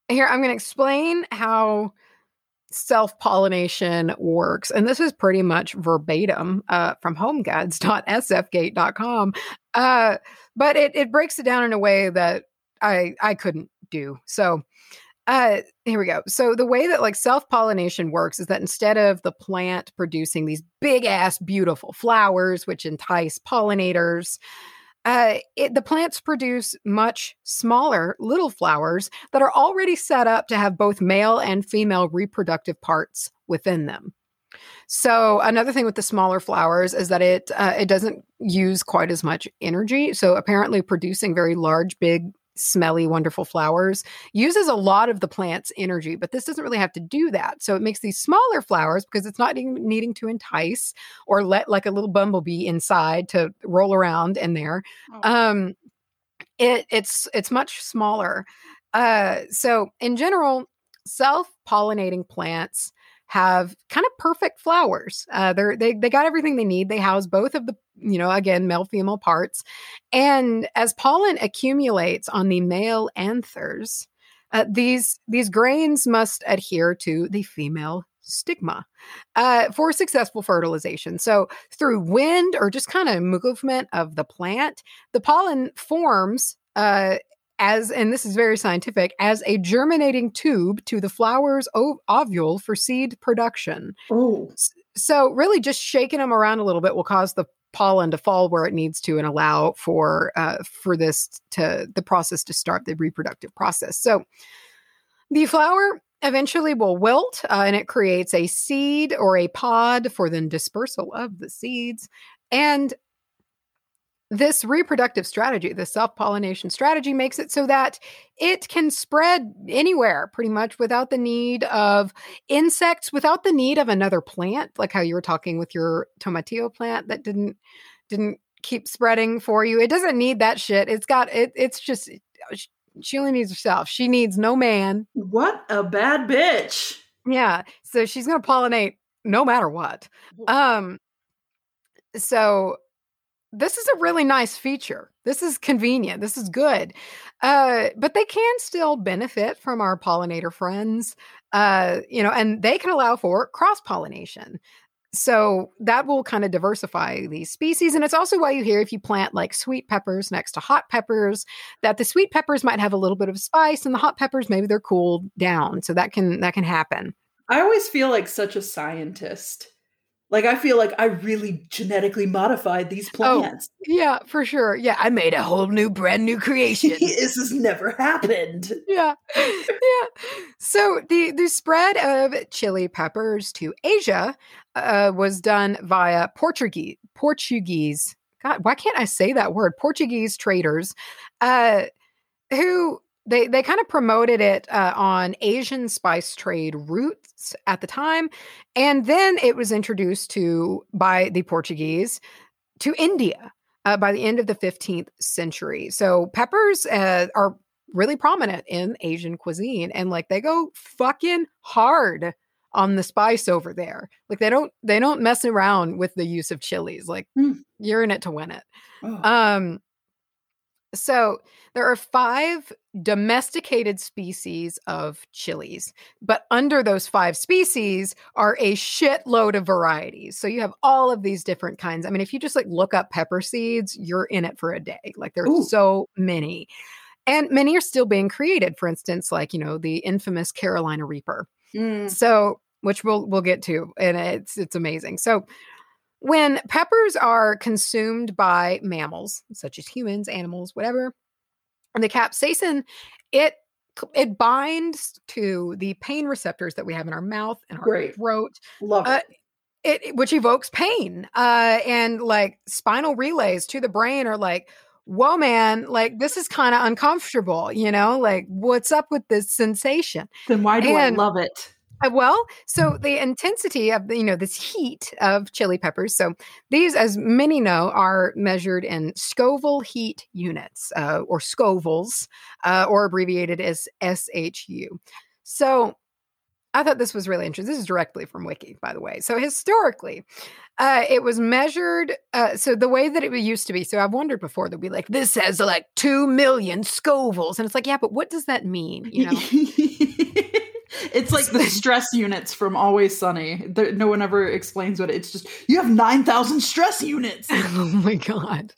here I'm going to explain how self pollination works, and this is pretty much verbatim uh, from HomeGuides.sfgate.com, uh, but it it breaks it down in a way that I I couldn't do. So Uh, here we go. So the way that like self pollination works is that instead of the plant producing these big ass beautiful flowers which entice pollinators, uh, it, the plants produce much smaller little flowers that are already set up to have both male and female reproductive parts within them. So another thing with the smaller flowers is that it uh, it doesn't use quite as much energy. So apparently, producing very large, big smelly, wonderful flowers uses a lot of the plant's energy, but this doesn't really have to do that. So it makes these smaller flowers because it's not needing to entice or let like a little bumblebee inside to roll around in there. Oh. Um, it it's it's much smaller. Uh, so in general, self pollinating plants have kind of perfect flowers. Uh, they're, they they got everything they need. They house both of the you know again male female parts, and as pollen accumulates on the male anthers, uh, these these grains must adhere to the female stigma uh, for successful fertilization. So, through wind or just kind of movement of the plant, the pollen forms uh, as and this is very scientific as a germinating tube to the flower's ov- ovule for seed production. Oh. So really just shaking them around a little bit will cause the pollen to fall where it needs to and allow for uh, for this to the process to start the reproductive process. So the flower eventually will wilt uh, and it creates a seed or a pod for the dispersal of the seeds. And this reproductive strategy, the self pollination strategy, makes it so that it can spread anywhere pretty much without the need of insects, without the need of another plant, like how you were talking with your tomatillo plant that didn't didn't keep spreading for you. It doesn't need that shit. It's got it. It's just she only needs herself. She needs no man. What a bad bitch. Yeah. So she's gonna pollinate no matter what. Um. So this is a really nice feature. This is convenient. This is good. Uh, but they can still benefit from our pollinator friends, uh, you know, and they can allow for cross pollination. So that will kind of diversify these species. And it's also why you hear if you plant like sweet peppers next to hot peppers, that the sweet peppers might have a little bit of spice and the hot peppers, maybe they're cooled down. So that can that can happen. I always feel like such a scientist like I feel like I really genetically modified these oh, plants. Oh, yeah, for sure. Yeah, I made a whole new brand new creation. this has never happened. Yeah. Yeah. So the the spread of chili peppers to Asia uh, was done via Portuguese Portuguese. God, why can't I say that word? Portuguese traders uh, who they they kind of promoted it uh, on Asian spice trade routes at the time, and then it was introduced to by the Portuguese to India uh, by the end of the 15th century. So peppers uh, are really prominent in Asian cuisine, and like they go fucking hard on the spice over there. Like they don't they don't mess around with the use of chilies. Like mm. you're in it to win it. Oh. Um so there are five domesticated species of chilies, but under those five species are a shitload of varieties. So you have all of these different kinds. I mean, if you just like look up pepper seeds, you're in it for a day. Like there's Ooh. so many. And many are still being created. For instance, like, you know, the infamous Carolina Reaper. Mm. So, which we'll we'll get to, and it's it's amazing. So when peppers are consumed by mammals, such as humans, animals, whatever, and the capsaicin, it it binds to the pain receptors that we have in our mouth and our Great. throat. Love uh, it. it. Which evokes pain. Uh, and like spinal relays to the brain are like, whoa, man, like this is kind of uncomfortable, you know? Like, what's up with this sensation? Then why do and, I love it? Uh, well, so the intensity of you know this heat of chili peppers. So these, as many know, are measured in Scoville heat units, uh, or Scovilles, uh, or abbreviated as SHU. So I thought this was really interesting. This is directly from Wiki, by the way. So historically, uh, it was measured. Uh, so the way that it used to be. So I've wondered before that we like this has like two million Scovilles, and it's like, yeah, but what does that mean? You know. It's like the stress units from Always Sunny. There, no one ever explains what it, it's just. You have nine thousand stress units. Oh my god!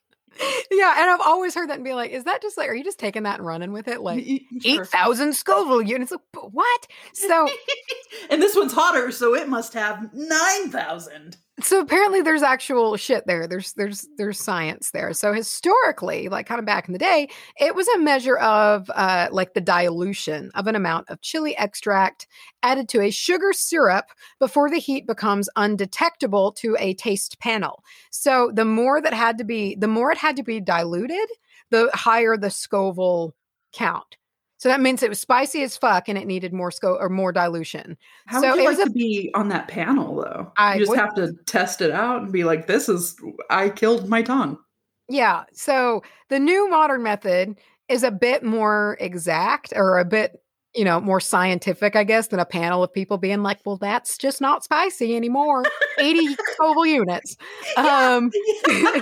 yeah, and I've always heard that and be like, is that just like, are you just taking that and running with it? Like Sure. eight thousand Scoville units. Like, what? So and this one's hotter, so it must have nine thousand. So apparently there's actual shit there. There's there's there's science there. So historically like kind of back in the day it was a measure of uh like the dilution of an amount of chili extract added to a sugar syrup before the heat becomes undetectable to a taste panel. So the more that had to be the more it had to be diluted the higher the scoville count so that means it was spicy as fuck and it needed more sco or more dilution How So would you it like was to be on that panel, though? I you just would- have to test it out and be like, "This is I killed my tongue." Yeah. So the new modern method is a bit more exact or a bit, you know, more scientific, I guess, than a panel of people being like, well, that's just not spicy anymore. 80 Scoville units. Um,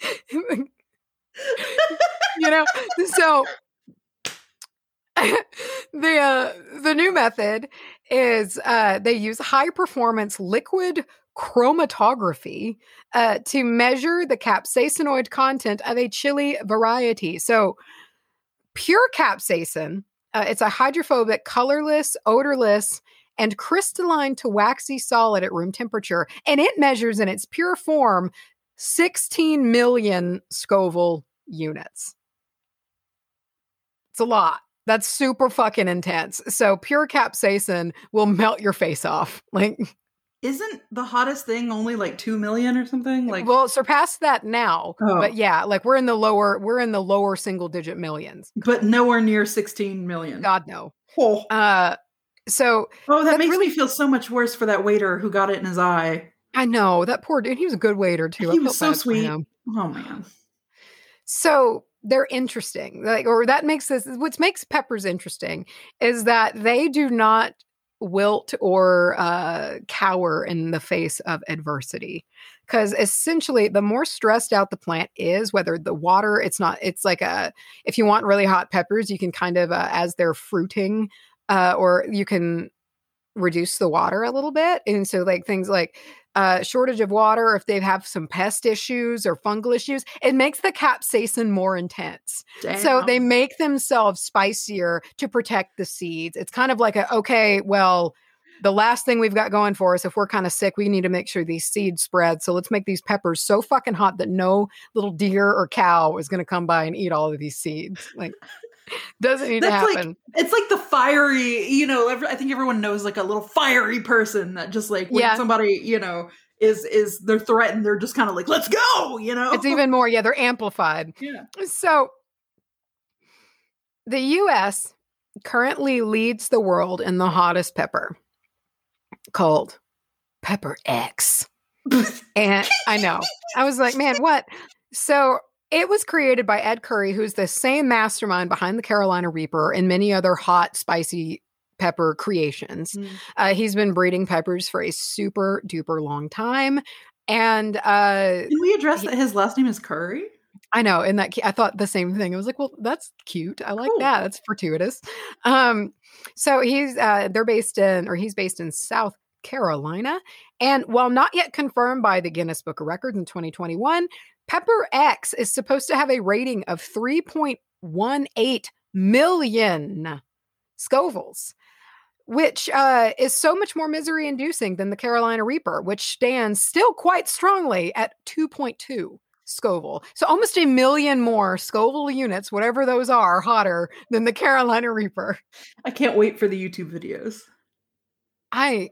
you know, so the uh, the new method is uh, they use high performance liquid chromatography uh, to measure the capsaicinoid content of a chili variety. So, pure capsaicin, uh, it's a hydrophobic, colorless, odorless, and crystalline to waxy solid at room temperature, and it measures in its pure form 16 million Scoville units. It's a lot. That's super fucking intense. So pure capsaicin will melt your face off. Like Isn't the hottest thing only like two million or something? Like, well, it surpassed that now. Oh. But yeah, like we're in the lower we're in the lower single digit millions. but nowhere near sixteen million. God no. Oh, Uh so oh that makes really- me feel so much worse for that waiter who got it in his eye. I know that poor dude, he was a good waiter too. I He was so sweet. Oh man. So they're interesting. Like, or that makes this what makes peppers interesting is that they do not wilt or uh, cower in the face of adversity. Because essentially, the more stressed out the plant is, whether the water, it's not, it's like a, if you want really hot peppers, you can kind of, uh, as they're fruiting, uh, or you can reduce the water a little bit. And so, like, things like, uh, shortage of water, if they have some pest issues or fungal issues, it makes the capsaicin more intense. So they make themselves spicier to protect the seeds. It's kind of like a okay, well, the last thing we've got going for us, if we're kind of sick, we need to make sure these seeds spread. So let's make these peppers so fucking hot that no little deer or cow is going to come by and eat all of these seeds. Like, doesn't need to That's like- happen. It's like the fiery, you know. Every, I think everyone knows like a little fiery person that just like when Yeah. somebody, you know, is is they're threatened, they're just kind of like, let's go, you know. it's even more, yeah, they're amplified. yeah. So the US currently leads the world in the hottest pepper called Pepper X. And I know. I was like, man, what? So it was created by Ed Curry, who's the same mastermind behind the Carolina Reaper and many other hot, spicy pepper creations. Mm. Uh, he's been breeding peppers for a super duper long time. And uh, Can we address that his last name is Curry? I know, and that I thought the same thing. I was like, well, that's cute. I like Cool. that. That's fortuitous. Um, so he's uh, they're based in, or he's based in South Carolina, and while not yet confirmed by the Guinness Book of Records in 2021, Pepper X is supposed to have a rating of 3.18 million Scovilles. Which uh, is so much more misery inducing than the Carolina Reaper, which stands still quite strongly at 2.2. Scoville. So almost a million more Scoville units, whatever those are, hotter than the Carolina Reaper. I can't wait for the YouTube videos. I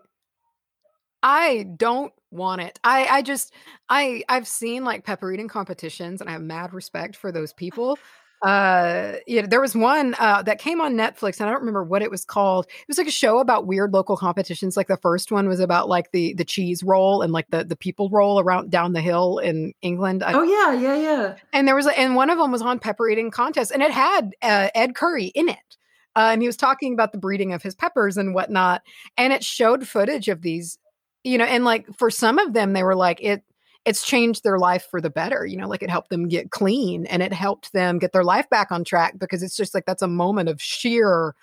I don't want it. I I just I I've seen like pepper eating competitions and I have mad respect for those people. Uh yeah, there was one uh that came on Netflix and I don't remember what it was called. It was like a show about weird local competitions. Like the first one was about like the the cheese roll and like the the people roll around down the hill in England. I, Oh yeah, yeah, yeah. and there was a, and one of them was on pepper eating contest and it had uh, ed curry in it uh, and he was talking about the breeding of his peppers and whatnot and it showed footage of these you know and like for some of them they were like it it's changed their life for the better you know like it helped them get clean and it helped them get their life back on track because it's just like that's a moment of sheer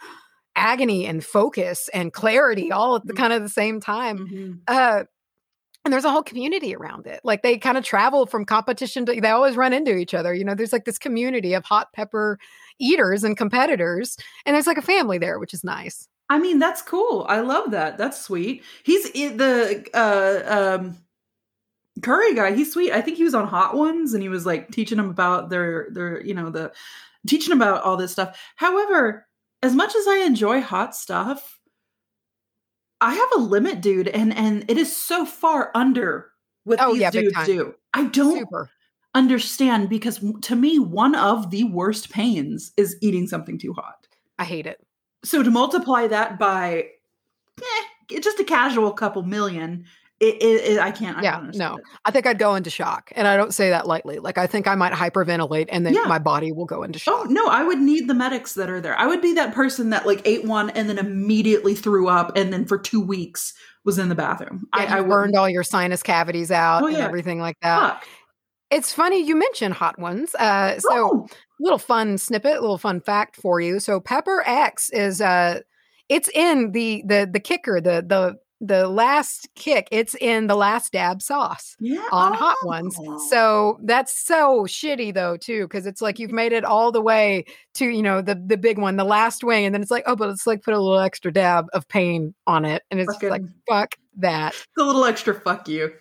agony and focus and clarity all at the Mhm. kind of the same time Mhm. uh and there's a whole community around it. Like they kind of travel from competition to they always run into each other. You know, there's like this community of hot pepper eaters and competitors, and there's like a family there, which is nice. I mean, that's cool. I love that. That's sweet. He's the uh um curry guy. He's sweet. I think he was on Hot Ones and he was like teaching them about their their you know the teaching about all this stuff. However, as much as I enjoy hot stuff, I have a limit, dude, and and it is so far under what Oh, these yeah, dudes do. I don't Super. understand because to me, one of the worst pains is eating something too hot. I hate it. So to multiply that by eh, just a casual couple million, it, it, it I can't. I Yeah, no. it. I think I'd go into shock, and I don't say that lightly. Like I think I might hyperventilate, and then Yeah. my body will go into shock. Oh shock. no, I would need the medics that are there. I would be that person that like ate one and then immediately threw up, and then for two weeks was in the bathroom. Yeah, I, I burned all your sinus cavities out Oh, and everything like that. Fuck. It's funny you mentioned hot ones. Uh, so Oh, little fun snippet, little fun fact for you. So Pepper X is uh it's in the the the kicker, the the the last kick, it's in the last dab sauce yeah, on hot ones. Oh. So that's so shitty though too cuz it's like you've made it all the way to, you know, the the big one, the last wing and then it's like, oh, but it's like put a little extra dab of pain on it and it's like fuck that. It's a little extra fuck you.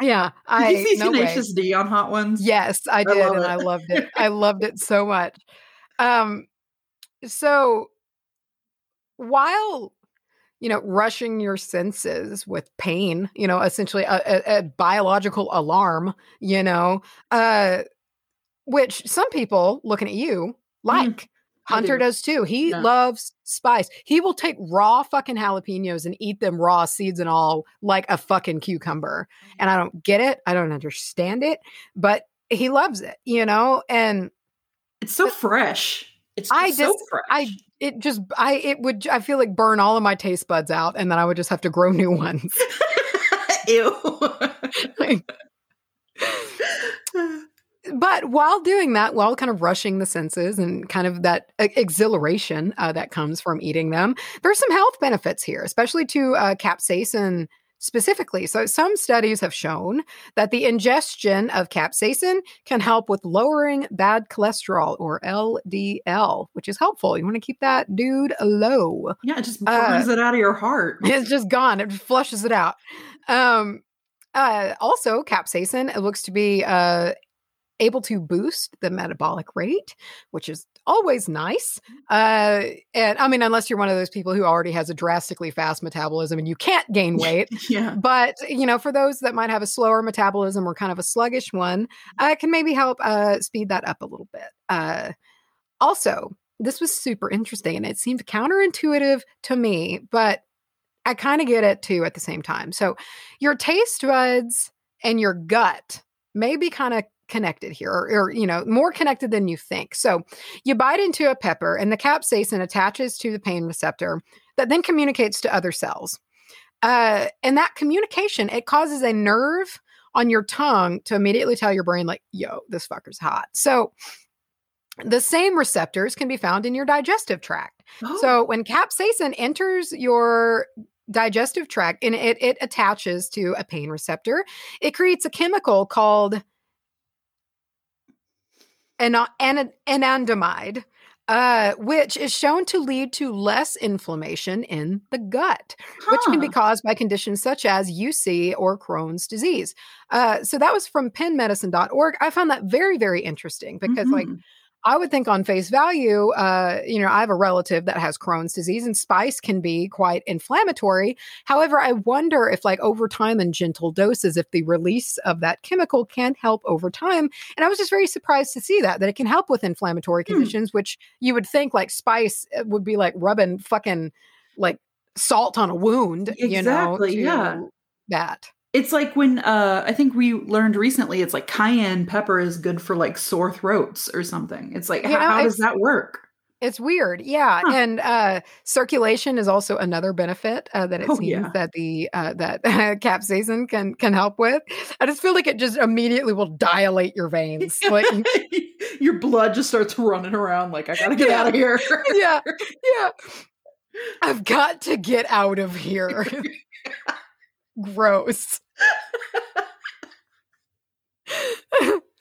Yeah, Did I you see no way. D on Hot Ones? Yes, I did, love and it. I loved it. I loved it so much. Um, so while you know rushing your senses with pain, you know, essentially a, a, a biological alarm, you know, uh, which some people looking at you like. I Hunter do. does too. He Yeah. loves spice. He will take raw fucking jalapenos and eat them raw, seeds and all, like a fucking cucumber. And I don't get it. I don't understand it, but he loves it, you know? And It's so fresh. It's I just so just- fresh. I, it just, I, it would, I feel like burn all of my taste buds out and then I would just have to grow new ones. Ew. but while doing that, while kind of rushing the senses and kind of that exhilaration uh, that comes from eating them, there's some health benefits here, especially to uh, capsaicin specifically. So, some studies have shown that the ingestion of capsaicin can help with lowering bad cholesterol or LDL, which is helpful. You want to keep that dude low. yeah, it just Uh, it out of your heart. It's just gone. It flushes it out. Um, uh, also, capsaicin it looks to be uh, able to boost the metabolic rate, which is always nice. Uh, and I mean, unless you're one of those people who already has a drastically fast metabolism and you can't gain weight. Yeah. but you know, for those that might have a slower metabolism or kind of a sluggish one, uh, it can maybe help uh, speed that up a little bit. Uh, also, this was super interesting and it seemed counterintuitive to me, but I kind of get it too at the same time. So, your taste buds and your gut may be kind of connected here or, or, you know more connected than you think. So you bite into a pepper and the capsaicin attaches to the pain receptor that then communicates to other cells. Uh, and that communication it causes a nerve on your tongue to immediately tell your brain like yo this fucker's hot. So the same receptors can be found in your digestive tract. Oh, so when capsaicin enters your digestive tract and it, it attaches to a pain receptor, it creates a chemical called ana- ana- anandamide, uh, which is shown to lead to less inflammation in the gut, which can be caused by conditions such as UC or Crohn's disease. Uh, so that was from pennmedicine.org. I found that very, very interesting because, like, Mhm. I would think on face value, uh, you know, I have a relative that has Crohn's disease and spice can be quite inflammatory. However, I wonder if, like, over time and gentle doses, if the release of that chemical can help over time. And I was just very surprised to see that, that it can help with inflammatory Hmm. conditions, which you would think like spice uh, would be like rubbing fucking like salt on a wound, you know, Exactly, yeah. that. It's like when uh I think we learned recently it's like cayenne pepper is good for like sore throats or something. It's like how, how does that work? It's weird, yeah, Huh. and uh, circulation is also another benefit uh, that it Oh, seems yeah. that the uh, that capsaicin can can help with. I just feel like it just immediately will dilate your veins. Like, your blood just starts running around like I gotta get Yeah. out of here. yeah, yeah, I've got to get out of here. Gross.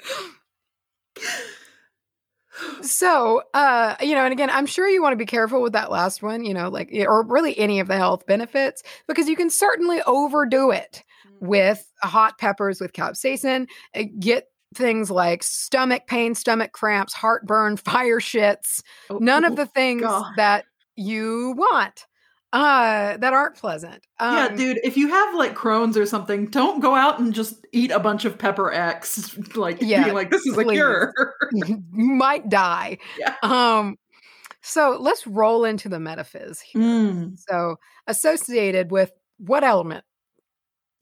so, uh, you know, and again, I'm sure you want to be careful with that last one, you know, like, or really any of the health benefits, because you can certainly overdo it Mm. with hot peppers with capsaicin, uh, get things like stomach pain, stomach cramps, heartburn, fire shits, Oh, none oh, of the things God. that you want uh that aren't pleasant. yeah, Um, dude, if you have like Crohn's or something, don't go out and just eat a bunch of pepper X. Like, Yeah, like, this is a cure. you might die. Yeah. Um so let's roll into the metaphys here. Mm, So associated with what element?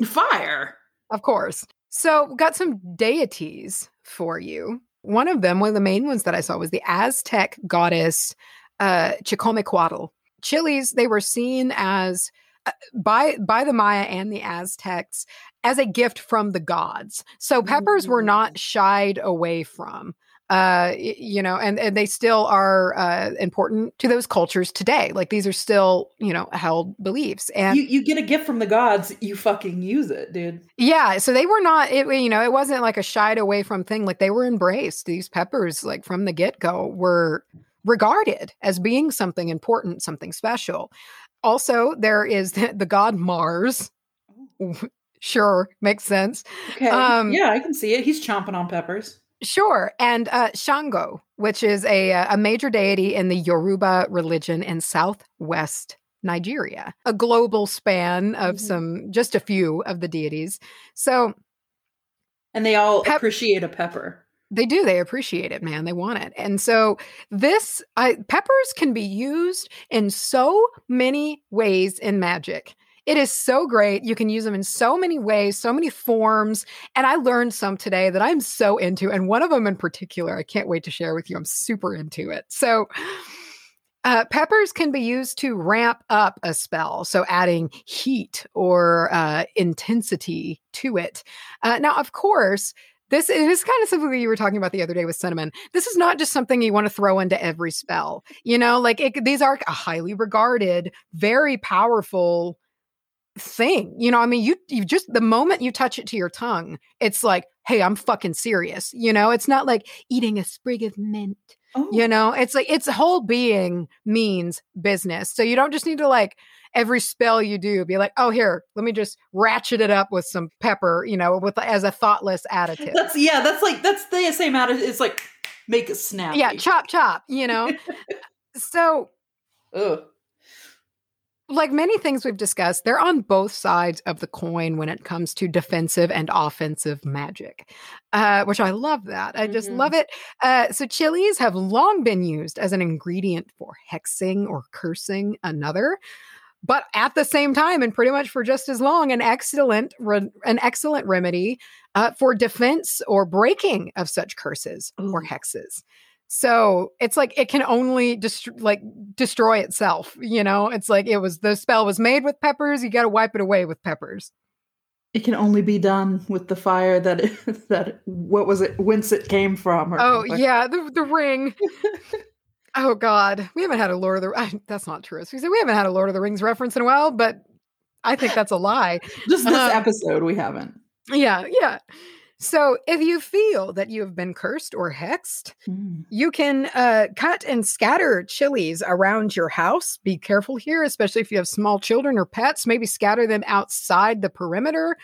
fire. Of course. So, got some deities for you. One of them, one of the main ones that I saw was the Aztec goddess uh, Chicomecoatl. Chilies, they were seen as uh, by by the Maya and the Aztecs as a gift from the gods. So peppers were not shied away from. Uh, you know, and, and they still are uh, important to those cultures today. Like these are still, you know, held beliefs. And You you get a gift from the gods, you fucking use it, dude. yeah, so they were not it you know, it wasn't like a shied away from thing like they were embraced. These peppers like from the get-go were regarded as being something important, something special. Also, there is the, the god Mars. sure, makes sense. Okay. Um, yeah, I can see it. He's chomping on peppers. Sure, and uh, Shango, which is a uh, a major deity in the Yoruba religion in Southwest Nigeria, a global span of Mhm. some just a few of the deities. So And they all Pep- appreciate a pepper. They do. They appreciate it, man. They want it. And so this I, peppers can be used in so many ways in magic. It is so great. You can use them in so many ways, so many forms. And I learned some today that I'm so into. And one of them in particular, I can't wait to share with you. I'm super into it. So uh, peppers can be used to ramp up a spell, so adding heat or uh, intensity to it. Uh, now, of course, this is kind of something that you were talking about the other day with cinnamon. This is not just something you want to throw into every spell. You know, like it, these are a highly regarded, very powerful thing. You know, I mean, you you just the moment you touch it to your tongue, it's like, hey, I'm fucking serious. You know, it's not like eating a sprig of mint. Oh, You know, it's like its whole being means business. So you don't just need to like every spell you do be like, oh, here, let me just ratchet it up with some pepper, you know, with as a thoughtless additive. That's yeah, that's like that's the same attitude. It's like make it snappy. yeah, chop chop, you know. so Ugh. like many things we've discussed, they're on both sides of the coin when it comes to defensive and offensive magic, uh, which I love that. I just Mhm. love it. Uh, so, chilies have long been used as an ingredient for hexing or cursing another. But at the same time, and pretty much for just as long, an excellent re- an excellent remedy uh, for defense or breaking of such curses or hexes. So it's like it can only dest- like destroy itself. You know, it's like it was the spell was made with peppers. You got to wipe it away with peppers. It can only be done with the fire that it, that what was it whence it came from. Oh something. yeah, the the ring. oh God, we haven't had a Lord of the. I, that's not true. We said we haven't had a Lord of the Rings reference in a while, but I think that's a lie. just this Um, episode we haven't. Yeah, yeah. So if you feel that you have been cursed or hexed, Mm. You can uh, cut and scatter chilies around your house. Be careful here, especially if you have small children or pets. Maybe scatter them outside the perimeter.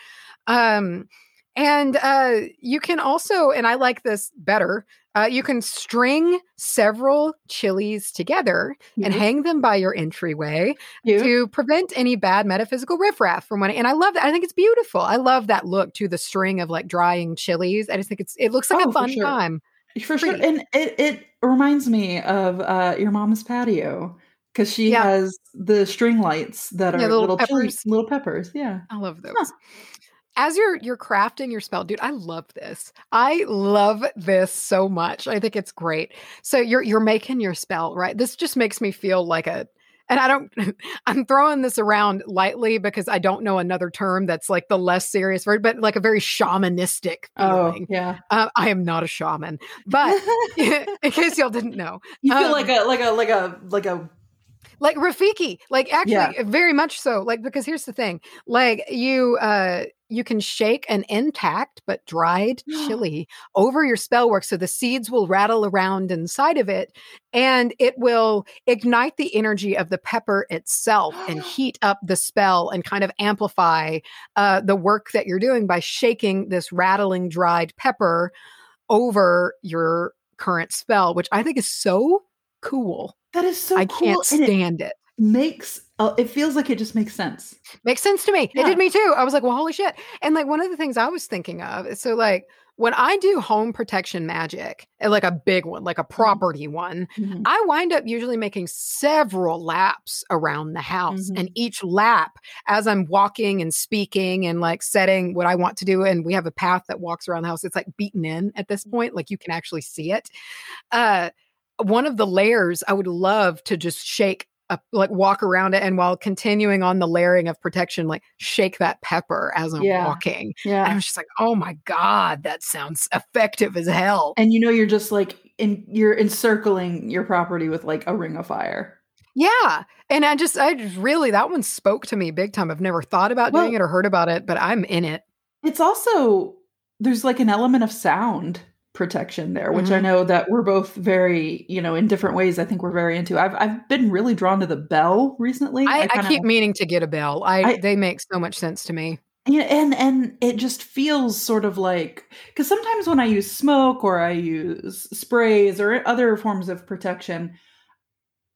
Um, and uh, you can also, and I like this better, uh, you can string several chilies together and hang them by your entryway Cute. to prevent any bad metaphysical riffraff from when. And I love that. I think it's beautiful. I love that look to the string of like drying chilies. I just think it's it looks like Oh, a fun sure. time. For sure. And it, it reminds me of uh, your mom's patio because she Yeah. has the string lights that are Yeah, the little little chili- peppers. little peppers. Yeah. I love those. Huh. As you're you're crafting your spell, dude, I love this. I love this so much. I think it's great. So you're you're making your spell, right? This just makes me feel like a and I don't I'm throwing this around lightly because I don't know another term that's like the less serious word, but like a very shamanistic Oh, yeah. Uh, I am not a shaman, but in case y'all didn't know, you feel um, like a like a like a like a like Rafiki, like actually Yeah. very much so. Like because here's the thing, like you uh you can shake an intact but dried chili over your spell work so the seeds will rattle around inside of it and it will ignite the energy of the pepper itself and heat up the spell and kind of amplify uh, the work that you're doing by shaking this rattling dried pepper over your current spell, which I think is so cool. That is so I cool. can't and it stand it. makes uh, it feels like it just makes sense. Makes sense to me. It did me too. I was like, well, holy shit. And like one of the things I was thinking of is so like when I do home protection magic, like a big one, like a property one, Mhm. I wind up usually making several laps around the house. Mhm. And each lap, as I'm walking and speaking and like setting what I want to do, and we have a path that walks around the house, it's like beaten in at this point. Like you can actually see it. Uh, one of the layers I would love to just shake up, like walk around it, and while continuing on the layering of protection, like shake that pepper as I'm Yeah. walking. And Yeah. I was just like, oh my God, that sounds effective as hell. And you know you're just like in you're encircling your property with like a ring of fire. Yeah. And I just, I just really, that one spoke to me big time. I've never thought about doing it or heard about it, but I'm in it. It's also there's like an element of sound protection there, which I Mhm. know that we're both very, you know, in different ways. I think we're very into. I've I've been really drawn to the bell recently. I, I, kinda- keep meaning to get a bell. I, I- they make so much sense to me. Yeah, and and it just feels sort of like because sometimes when I use smoke or I use sprays or other forms of protection,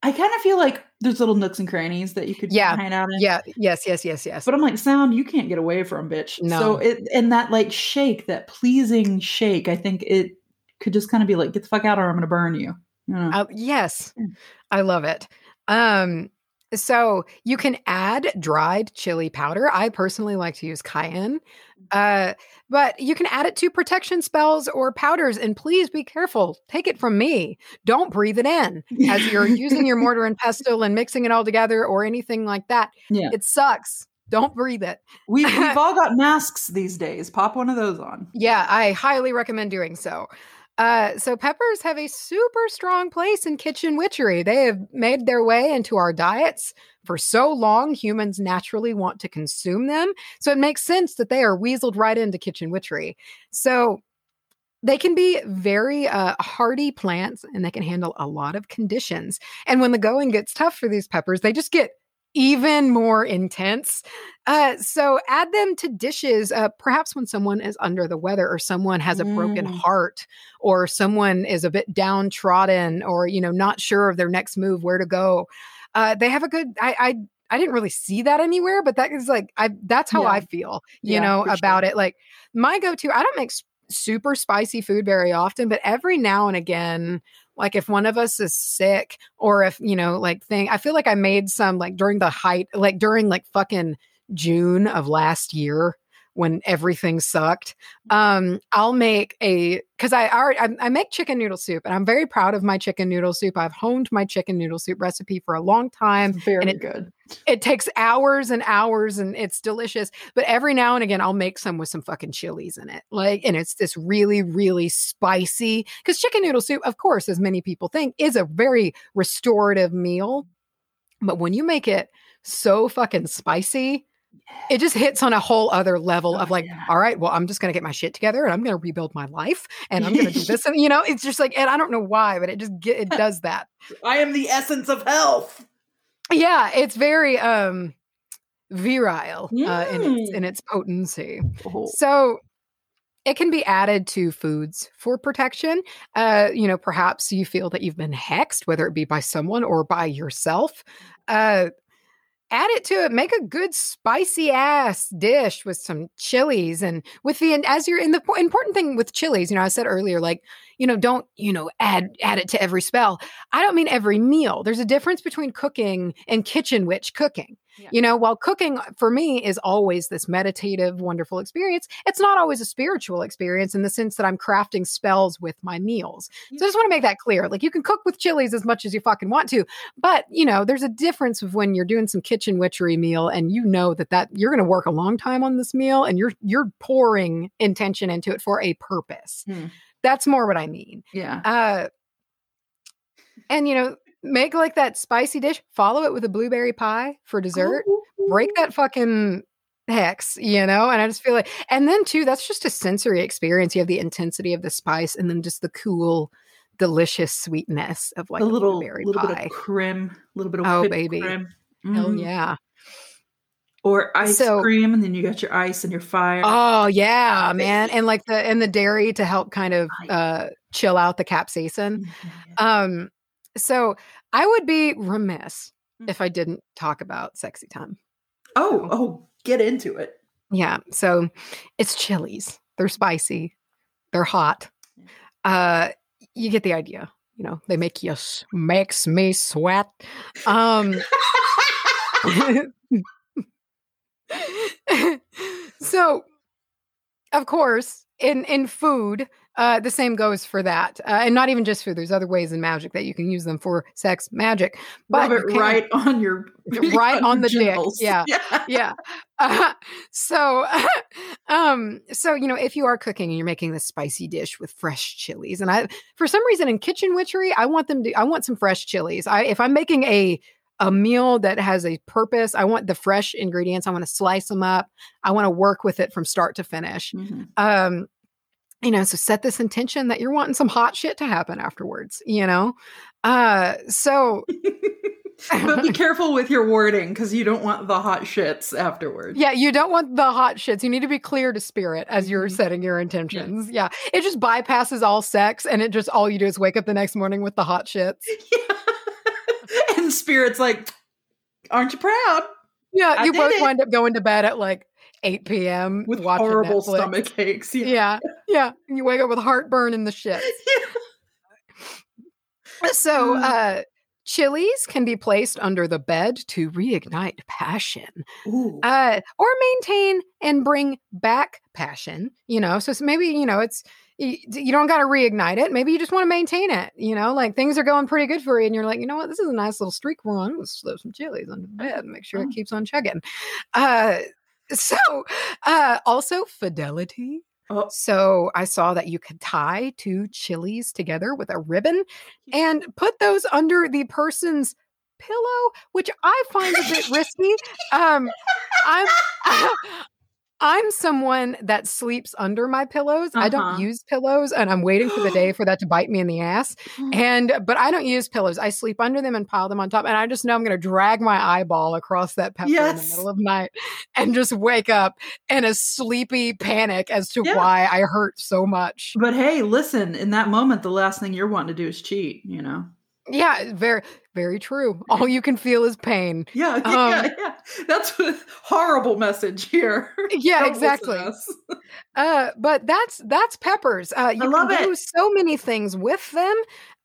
I kind of feel like there's little nooks and crannies that you could Yeah, hang out in. Yeah. Yes, yes, yes, yes. But I'm like, sound you can't get away from, bitch. No. So it and that like shake, that pleasing shake, I think it could just kind of be like, get the fuck out or I'm gonna burn you. You know? Uh, yes. I love it. Um, so you can add dried chili powder. I personally like to use cayenne, uh, but you can add it to protection spells or powders. And please be careful. Take it from me. Don't breathe it in as you're using your mortar and pestle and mixing it all together or anything like that. yeah. It sucks. Don't breathe it. We we've all got masks these days. Pop one of those on. Yeah, I highly recommend doing so. Uh, so peppers have a super strong place in kitchen witchery. They have made their way into our diets for so long. Humans naturally want to consume them, so it makes sense that they are weaseled right into kitchen witchery. So they can be very uh, hardy plants, and they can handle a lot of conditions. And when the going gets tough for these peppers, they just get even more intense. Uh, so add them to dishes, uh, perhaps when someone is under the weather or someone has a broken Mm. heart or someone is a bit downtrodden or, you know, not sure of their next move, where to go. Uh, they have a good, I, I, I didn't really see that anywhere, but that is like, I, that's how Yeah. I feel, you Yeah, know, about sure. it. Like my go-to, I don't make s- super spicy food very often, but every now and again, like if one of us is sick or if you know like thing i feel like i made some like during the height like during like fucking june of last year when everything sucked. Um i'll make a because i already I, I make chicken noodle soup and i'm very proud of my chicken noodle soup. I've honed my chicken noodle soup recipe for a long time Very it- good. it takes hours and hours and it's delicious but every now and again i'll make some with some fucking chilies in it like and it's this really really spicy because chicken noodle soup of course as many people think is a very restorative meal but when you make it so fucking spicy it just hits on a whole other level Oh, of like yeah. all right well i'm just going to get my shit together and i'm going to rebuild my life and i'm going to do this and you know it's just like and i don't know why but it just get, it does that I am the essence of health. yeah it's very um virile uh, in its Mm. in its potency Oh. so it can be added to foods for protection uh you know perhaps you feel that you've been hexed whether it be by someone or by yourself uh add it to it make a good spicy ass dish with some chilies and with the and as you're in the important thing with chilies you know i said earlier like you know don't you know add add it to every spell. I don't mean every meal. There's a difference between cooking and kitchen witch cooking. Yeah. you know while cooking for me is always this meditative wonderful experience it's not always a spiritual experience in the sense that i'm crafting spells with my meals. So i just want to make that clear like you can cook with chilies as much as you fucking want to but you know there's a difference of when you're doing some kitchen witchery meal and you know that that you're going to work a long time on this meal and you're you're pouring intention into it for a purpose. Hmm. That's more what i mean Yeah. uh and you know make like that spicy dish, follow it with a blueberry pie for dessert. Break that fucking hex, you know? And I just feel like, and then too, that's just a sensory experience. You have the intensity of the spice and then just the cool, delicious sweetness of like a little, blueberry little pie. bit of creme, a little bit of Oh, baby. creme. Hell Mhm. yeah. Or ice So- cream, and then you got your ice and your fire. Oh yeah, man. And like the and the dairy to help kind of uh chill out the capsaicin. Mhm. Um so I would be remiss Mm. if I didn't talk about sexy time. oh, oh, get into it. Yeah. So it's chilies. They're spicy. They're hot. Uh you get the idea. You know, they make you makes me sweat. Um so of course in in food uh the same goes for that uh, and not even just food there's other ways in magic that you can use them for sex magic but can't- right on your Right on your the dick, genitals. yeah. yeah uh, so um so you know if you are cooking and you're making this spicy dish with fresh chilies and i for some reason in kitchen witchery i want them to i want some fresh chilies i if i'm making a a meal that has a purpose i want the fresh ingredients i want to slice them up i want to work with it from start to finish Mhm. um you know so set this intention that you're wanting some hot shit to happen afterwards you know uh so but be careful with your wording because you don't want the hot shits afterwards. Yeah, you don't want the hot shits. You need to be clear to spirit as you're Mhm. setting your intentions. Yeah. It just bypasses all sex and it just all you do is wake up the next morning with the hot shits. and spirit's like, aren't you proud? Yeah, I you both it. wind up going to bed at like 8 p.m. With horrible Netflix. stomach aches. Yeah. Yeah, yeah. And you wake up with heartburn in the shits. So, Mm. uh, chilies can be placed under the bed to reignite passion. Ooh. uh, or maintain and bring back passion. You know, so maybe you know it's you, you don't got to reignite it. Maybe you just want to maintain it. You know, like things are going pretty good for you, and you're like, you know what, this is a nice little streak we're on. Let's slip some chilies under the bed and make sure it keeps on chugging. Uh, so, uh, also fidelity. Oh. So I saw that you could tie two chilies together with a ribbon and put those under the person's pillow, which I find a bit risky. Um, I'm I'm someone that sleeps under my pillows. I don't Uh-huh. use pillows, and I'm waiting for the day for that to bite me in the ass. And but I don't use pillows. I sleep under them and pile them on top. And I just know I'm going to drag my eyeball across that pepper in the middle of the night and just wake up in a sleepy panic as to Yeah. why I hurt so much. But hey, listen, in that moment, the last thing you're wanting to do is cheat, you know? Yeah, very very true. All you can feel is pain. Yeah, Um, yeah, yeah. That's a horrible message here. Yeah, Don't listen to exactly. Uh, but that's that's peppers. Uh, you love can it. do so many things with them,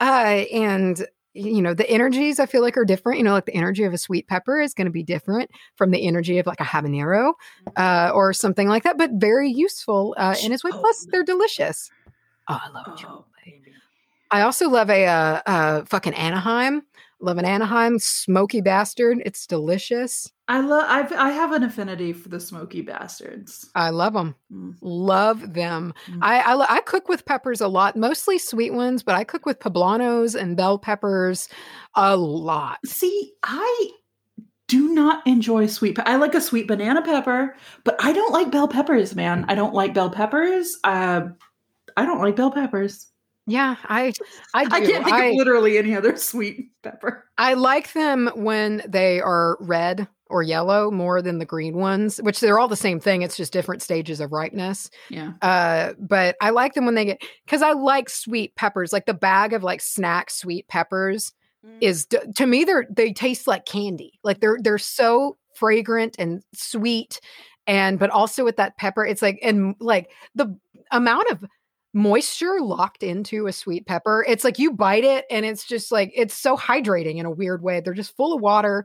uh, and you know the energies I feel like are different. You know, like the energy of a sweet pepper is going to be different from the energy of like a habanero uh, or something like that, but very useful uh, in its way. Plus, they're delicious. Oh, I love chipotle. Oh. I also love a uh, uh, fucking Anaheim. Love an Anaheim smoky bastard. It's delicious. I love. I've I have an affinity for the smoky bastards. I love them. Mm. Love them. Mm. I, I lo- I cook with peppers a lot, mostly sweet ones, but I cook with poblanos and bell peppers a lot. See, I do not enjoy sweet. Pe- I like a sweet banana pepper, but I don't like bell peppers, man. I don't like bell peppers. Uh, I don't like bell peppers. Yeah, I I. I can't think I, of literally any other sweet pepper. I like them when they are red or yellow more than the green ones, which they're all the same thing. It's just different stages of ripeness. Yeah. Uh, but I like them when they get because I like sweet peppers. Like the bag of like snack sweet peppers is to me they're they taste like candy. Like they're they're so fragrant and sweet, and but also with that pepper, it's like and like the amount of moisture locked into a sweet pepper. It's like you bite it and it's just like it's so hydrating in a weird way. They're just full of water.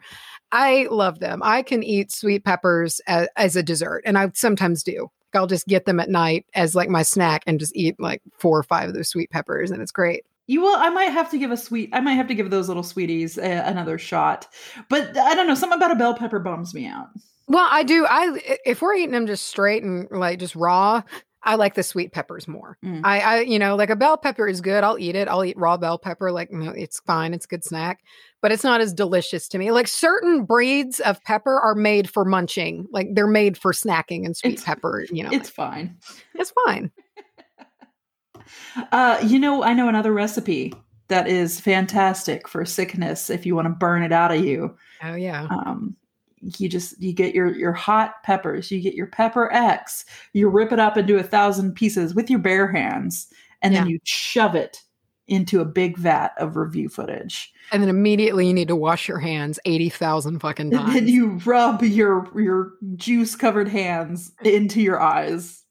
I love them. I can eat sweet peppers as, as a dessert, and I sometimes do. I'll just get them at night as like my snack and just eat like four or five of those sweet peppers, and it's great. You will. I might have to give a sweet. I might have to give those little sweeties uh, another shot. But I don't know. Something about a bell pepper bums me out. Well, I do. I if we're eating them just straight and like just raw, I like the sweet peppers more. Mm. I, I, you know, like a bell pepper is good. I'll eat it. I'll eat raw bell pepper. Like, you know, it's fine. It's a good snack, but it's not as delicious to me. Like certain breeds of pepper are made for munching. Like they're made for snacking and sweet It's- pepper. You know, It's fine. it's fine. Uh, you know, I know another recipe that is fantastic for sickness if you want to burn it out of you. Oh yeah. Um, you just you get your your hot peppers, you get your pepper X, you rip it up into a thousand pieces with your bare hands, and then you shove it into a big vat of review footage. And then immediately you need to wash your hands 80,000 fucking times And then you rub your your juice covered hands into your eyes.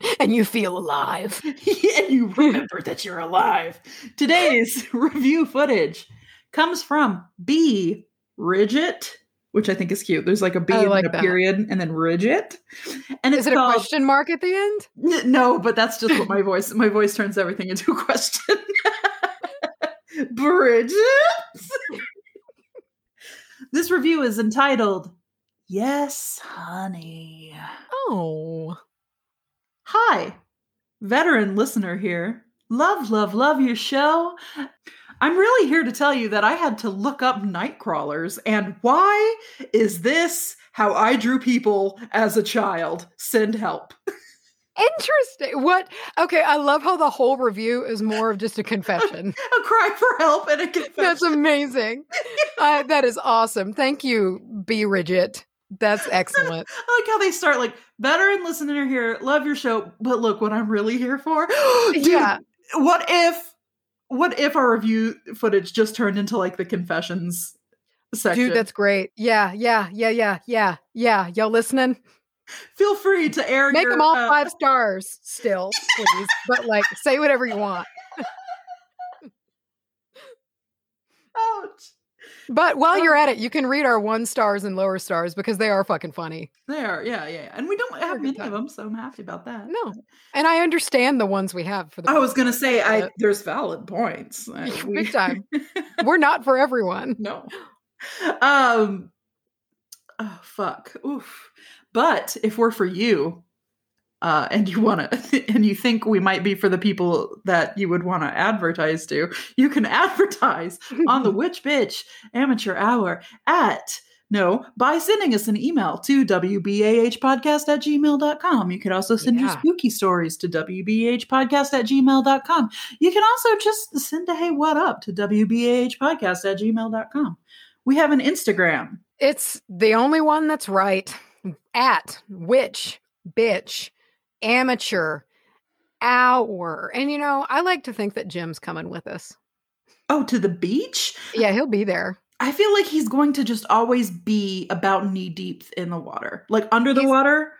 and you feel alive. and you remember that you're alive. Today's review footage comes from B. Ridget, which I think is cute. There's like a B I and like a that. period and then Ridget. And it's Is it a question mark at the end? No, but that's just what my voice my voice turns everything into a question. Bridget. this review is entitled Yes, Honey. Oh. Hi, veteran listener here. Love, love, love your show. I'm really here to tell you that I had to look up night crawlers and why is this how I drew people as a child? Send help. Interesting. What? Okay, I love how the whole review is more of just a confession. A cry for help and a confession. That's amazing. Uh, that is awesome. Thank you, B. Ridget. That's excellent. I like how they start like veteran listener here, love your show, but look what I'm really here for. Dude, Yeah. What if what if our review footage just turned into like the confessions section? Dude, that's great. Yeah, yeah, yeah, yeah, yeah, yeah. Y'all listening? Feel free to air Make your, them all uh, five stars still, please. but like, say whatever you want. Ouch. But while you're at it, you can read our one stars and lower stars because they are fucking funny. They are, yeah, yeah, yeah. And we don't have many of them, so I'm happy about that. No. And I understand the ones we have for the I was gonna say, I there's valid points. We- big time. We're not for everyone. no. Um. Oh fuck. Oof. But if we're for you, uh, and you want to, and you think we might be for the people that you would want to advertise to, you can advertise on the Witch Bitch Amateur Hour at no by sending us an email to wbahpodcast at gmail.com. You could also send your spooky stories to wbahpodcast at gmail.com. You can also just send a hey what up to wbahpodcast at gmail.com. We have an Instagram. It's the only one that's right. At Witch Bitch amateur hour. And you know, I like to think that Jim's coming with us. Oh, to the beach? Yeah, he'll be there. I feel like he's going to just always be about knee deep in the water, like under the He's- water,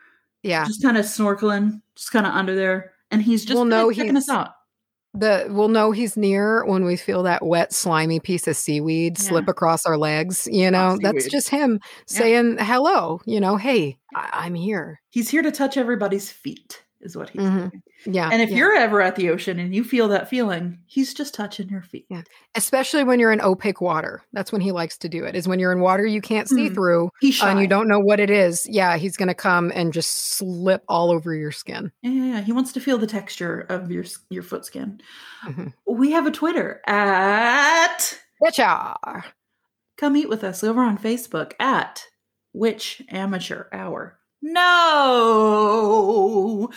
Yeah. just kind of snorkeling, just kind of under there, and he's just We'll know checking us out. The we'll know he's near when we feel that wet, slimy piece of seaweed Yeah. slip across our legs. You know, that's just him saying hello. You know, hey, I- I'm here. He's here to touch everybody's feet, is what he's Mhm. doing. Yeah. And if yeah. you're ever at the ocean and you feel that feeling, he's just touching your feet. Yeah. especially when you're in opaque water, that's when he likes to do it. Is when you're in water you can't see Mhm. through He's and you don't know what it is. Yeah, he's gonna come and just slip all over your skin. Yeah, yeah, yeah. he wants to feel the texture of your your foot skin. Mhm. We have a Twitter at Betcha. come eat with us over on Facebook at Witch Amateur Hour. No,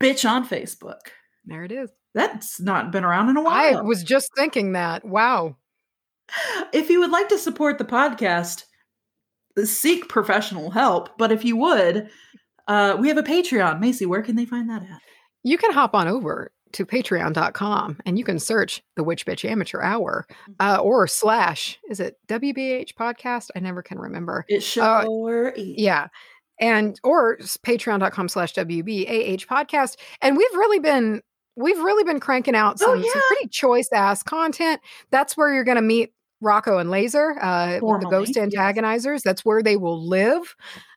bitch on Facebook. There it is. That's not been around in a while. I was just thinking that. Wow. if you would like to support the podcast, seek professional help. But if you would, uh, we have a Patreon. Macy, where can they find that at? You can hop on over to patreon.com and you can search the Witch Bitch Amateur Hour uh, or slash, is it WBH podcast? I never can remember. It's show Uh, or. Yeah. And or patreon.com slash WBAH podcast. And we've really been we've really been cranking out Oh, some, some pretty choice ass content. That's where you're gonna meet Rocco and Laser, uh the ghost antagonizers. That's where they will live.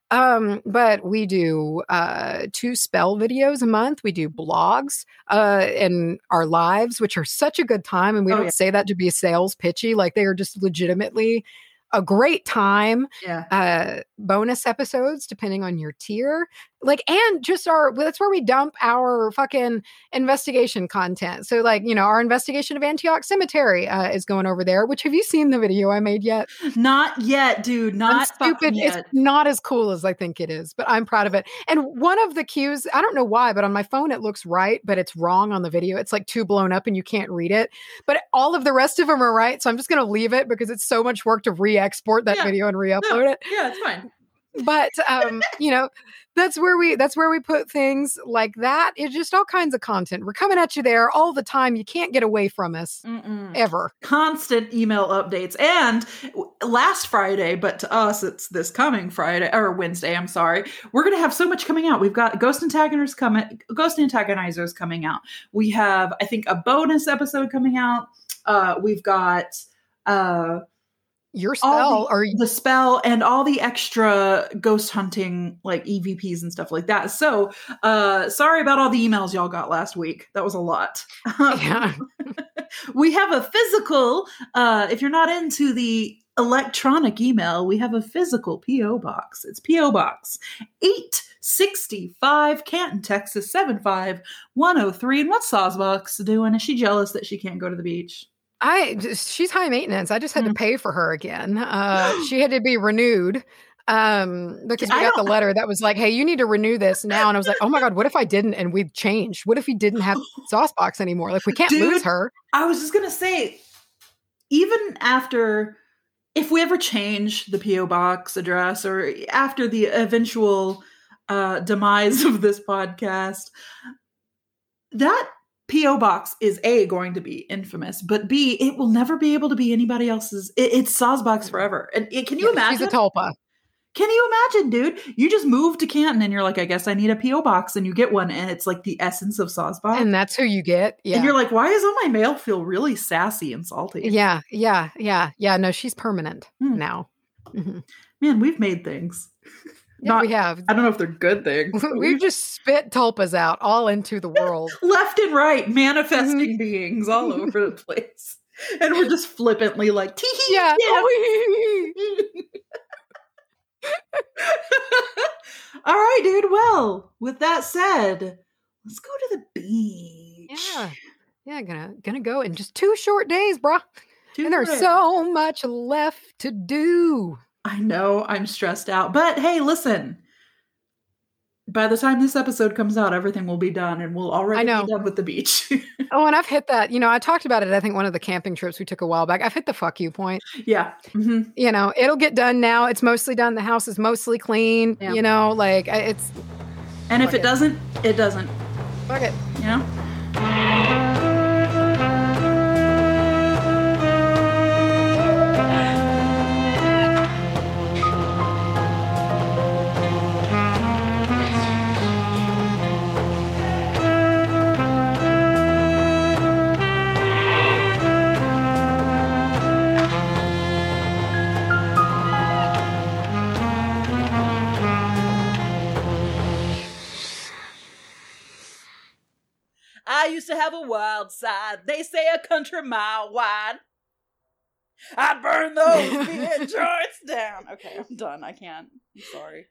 Um, but we do uh two spell videos a month. We do blogs uh and our lives, which are such a good time. And we Oh, don't yeah. say that to be sales pitchy, like they are just legitimately a great time Yeah. uh, bonus episodes depending on your tier. Like and just our that's where we dump our fucking investigation content. So like you know our investigation of antioch cemetery uh, is going over there which have you seen the video i made yet? Not yet dude not I'm stupid yet. it's not as cool as i think it is but i'm proud of it. And one of the cues i don't know why but on my phone it looks right but it's wrong on the video. It's like too blown up and you can't read it. But all of the rest of them are right so i'm just going to leave it because it's so much work to re-export that Yeah. video and re-upload No, it. yeah it's fine but um you know that's where we that's where we put things like that it's just all kinds of content. We're coming at you there all the time. You can't get away from us Mm-mm. ever. Constant email updates. And last friday but to us it's this coming friday or wednesday i'm sorry we're gonna have so much coming out. We've got ghost antagonizers coming ghost antagonizers coming out. We have i think a bonus episode coming out. Uh we've got uh your spell the, or the spell and all the extra ghost hunting like evps and stuff like that. So uh sorry about all the emails y'all got last week. That was a lot. Yeah. We have a physical uh if you're not into the electronic email we have a physical po box. It's po box 865 canton texas 75103 and what's sawsbox doing? Is she jealous that she can't go to the beach i just- she's high maintenance i just had to Mm. pay for her again uh she had to be renewed um because we I got the letter that was like hey you need to renew this now and i was like oh my god what if i didn't and we changed? What if we didn't have saucebox anymore? Like we can't lose her. I was just gonna say, even after, if we ever change the PO box address or after the eventual uh, demise of this podcast, that PO box is a going to be infamous, but b it will never be able to be anybody else's. It, it's Sawsbox forever. And it, can you Yeah, imagine? she's a tulpa Can you imagine, dude? You just move to Canton and you're like, I guess I need a PO box, and you get one, and it's like the essence of Sawsbox. and that's who you get yeah And you're like, why does all my mail feel really sassy and salty? Yeah, yeah, yeah, yeah. No, she's permanent Hmm. now. Mhm. Man, we've made things. Yeah, Not- we have. I don't know if they're good things. We've just spit tulpas out all into the world. left and right manifesting Mm-hmm. beings all over the place. And we're just flippantly like, tee hee, yeah. yeah. all right, dude. Well, with that said, let's go to the beach. yeah. Yeah, gonna gonna go in just two short days, bruh. Two And there's so much left to do. I know I'm stressed out, but hey, listen. By the time this episode comes out, everything will be done, and we'll already know. be done with the beach. Oh, and I've hit that. You know, I talked about it. I think one of the camping trips we took a while back. I've hit the fuck you point. yeah. hmm You know, it'll get done now. It's mostly done. The house is mostly clean. Yeah. You know, like it's And if it it. doesn't, it doesn't. fuck it. You know. Used to have a wild side. They say a country mile wide. I'd burn those beer joints down. Okay, I'm done. I can't. I'm sorry.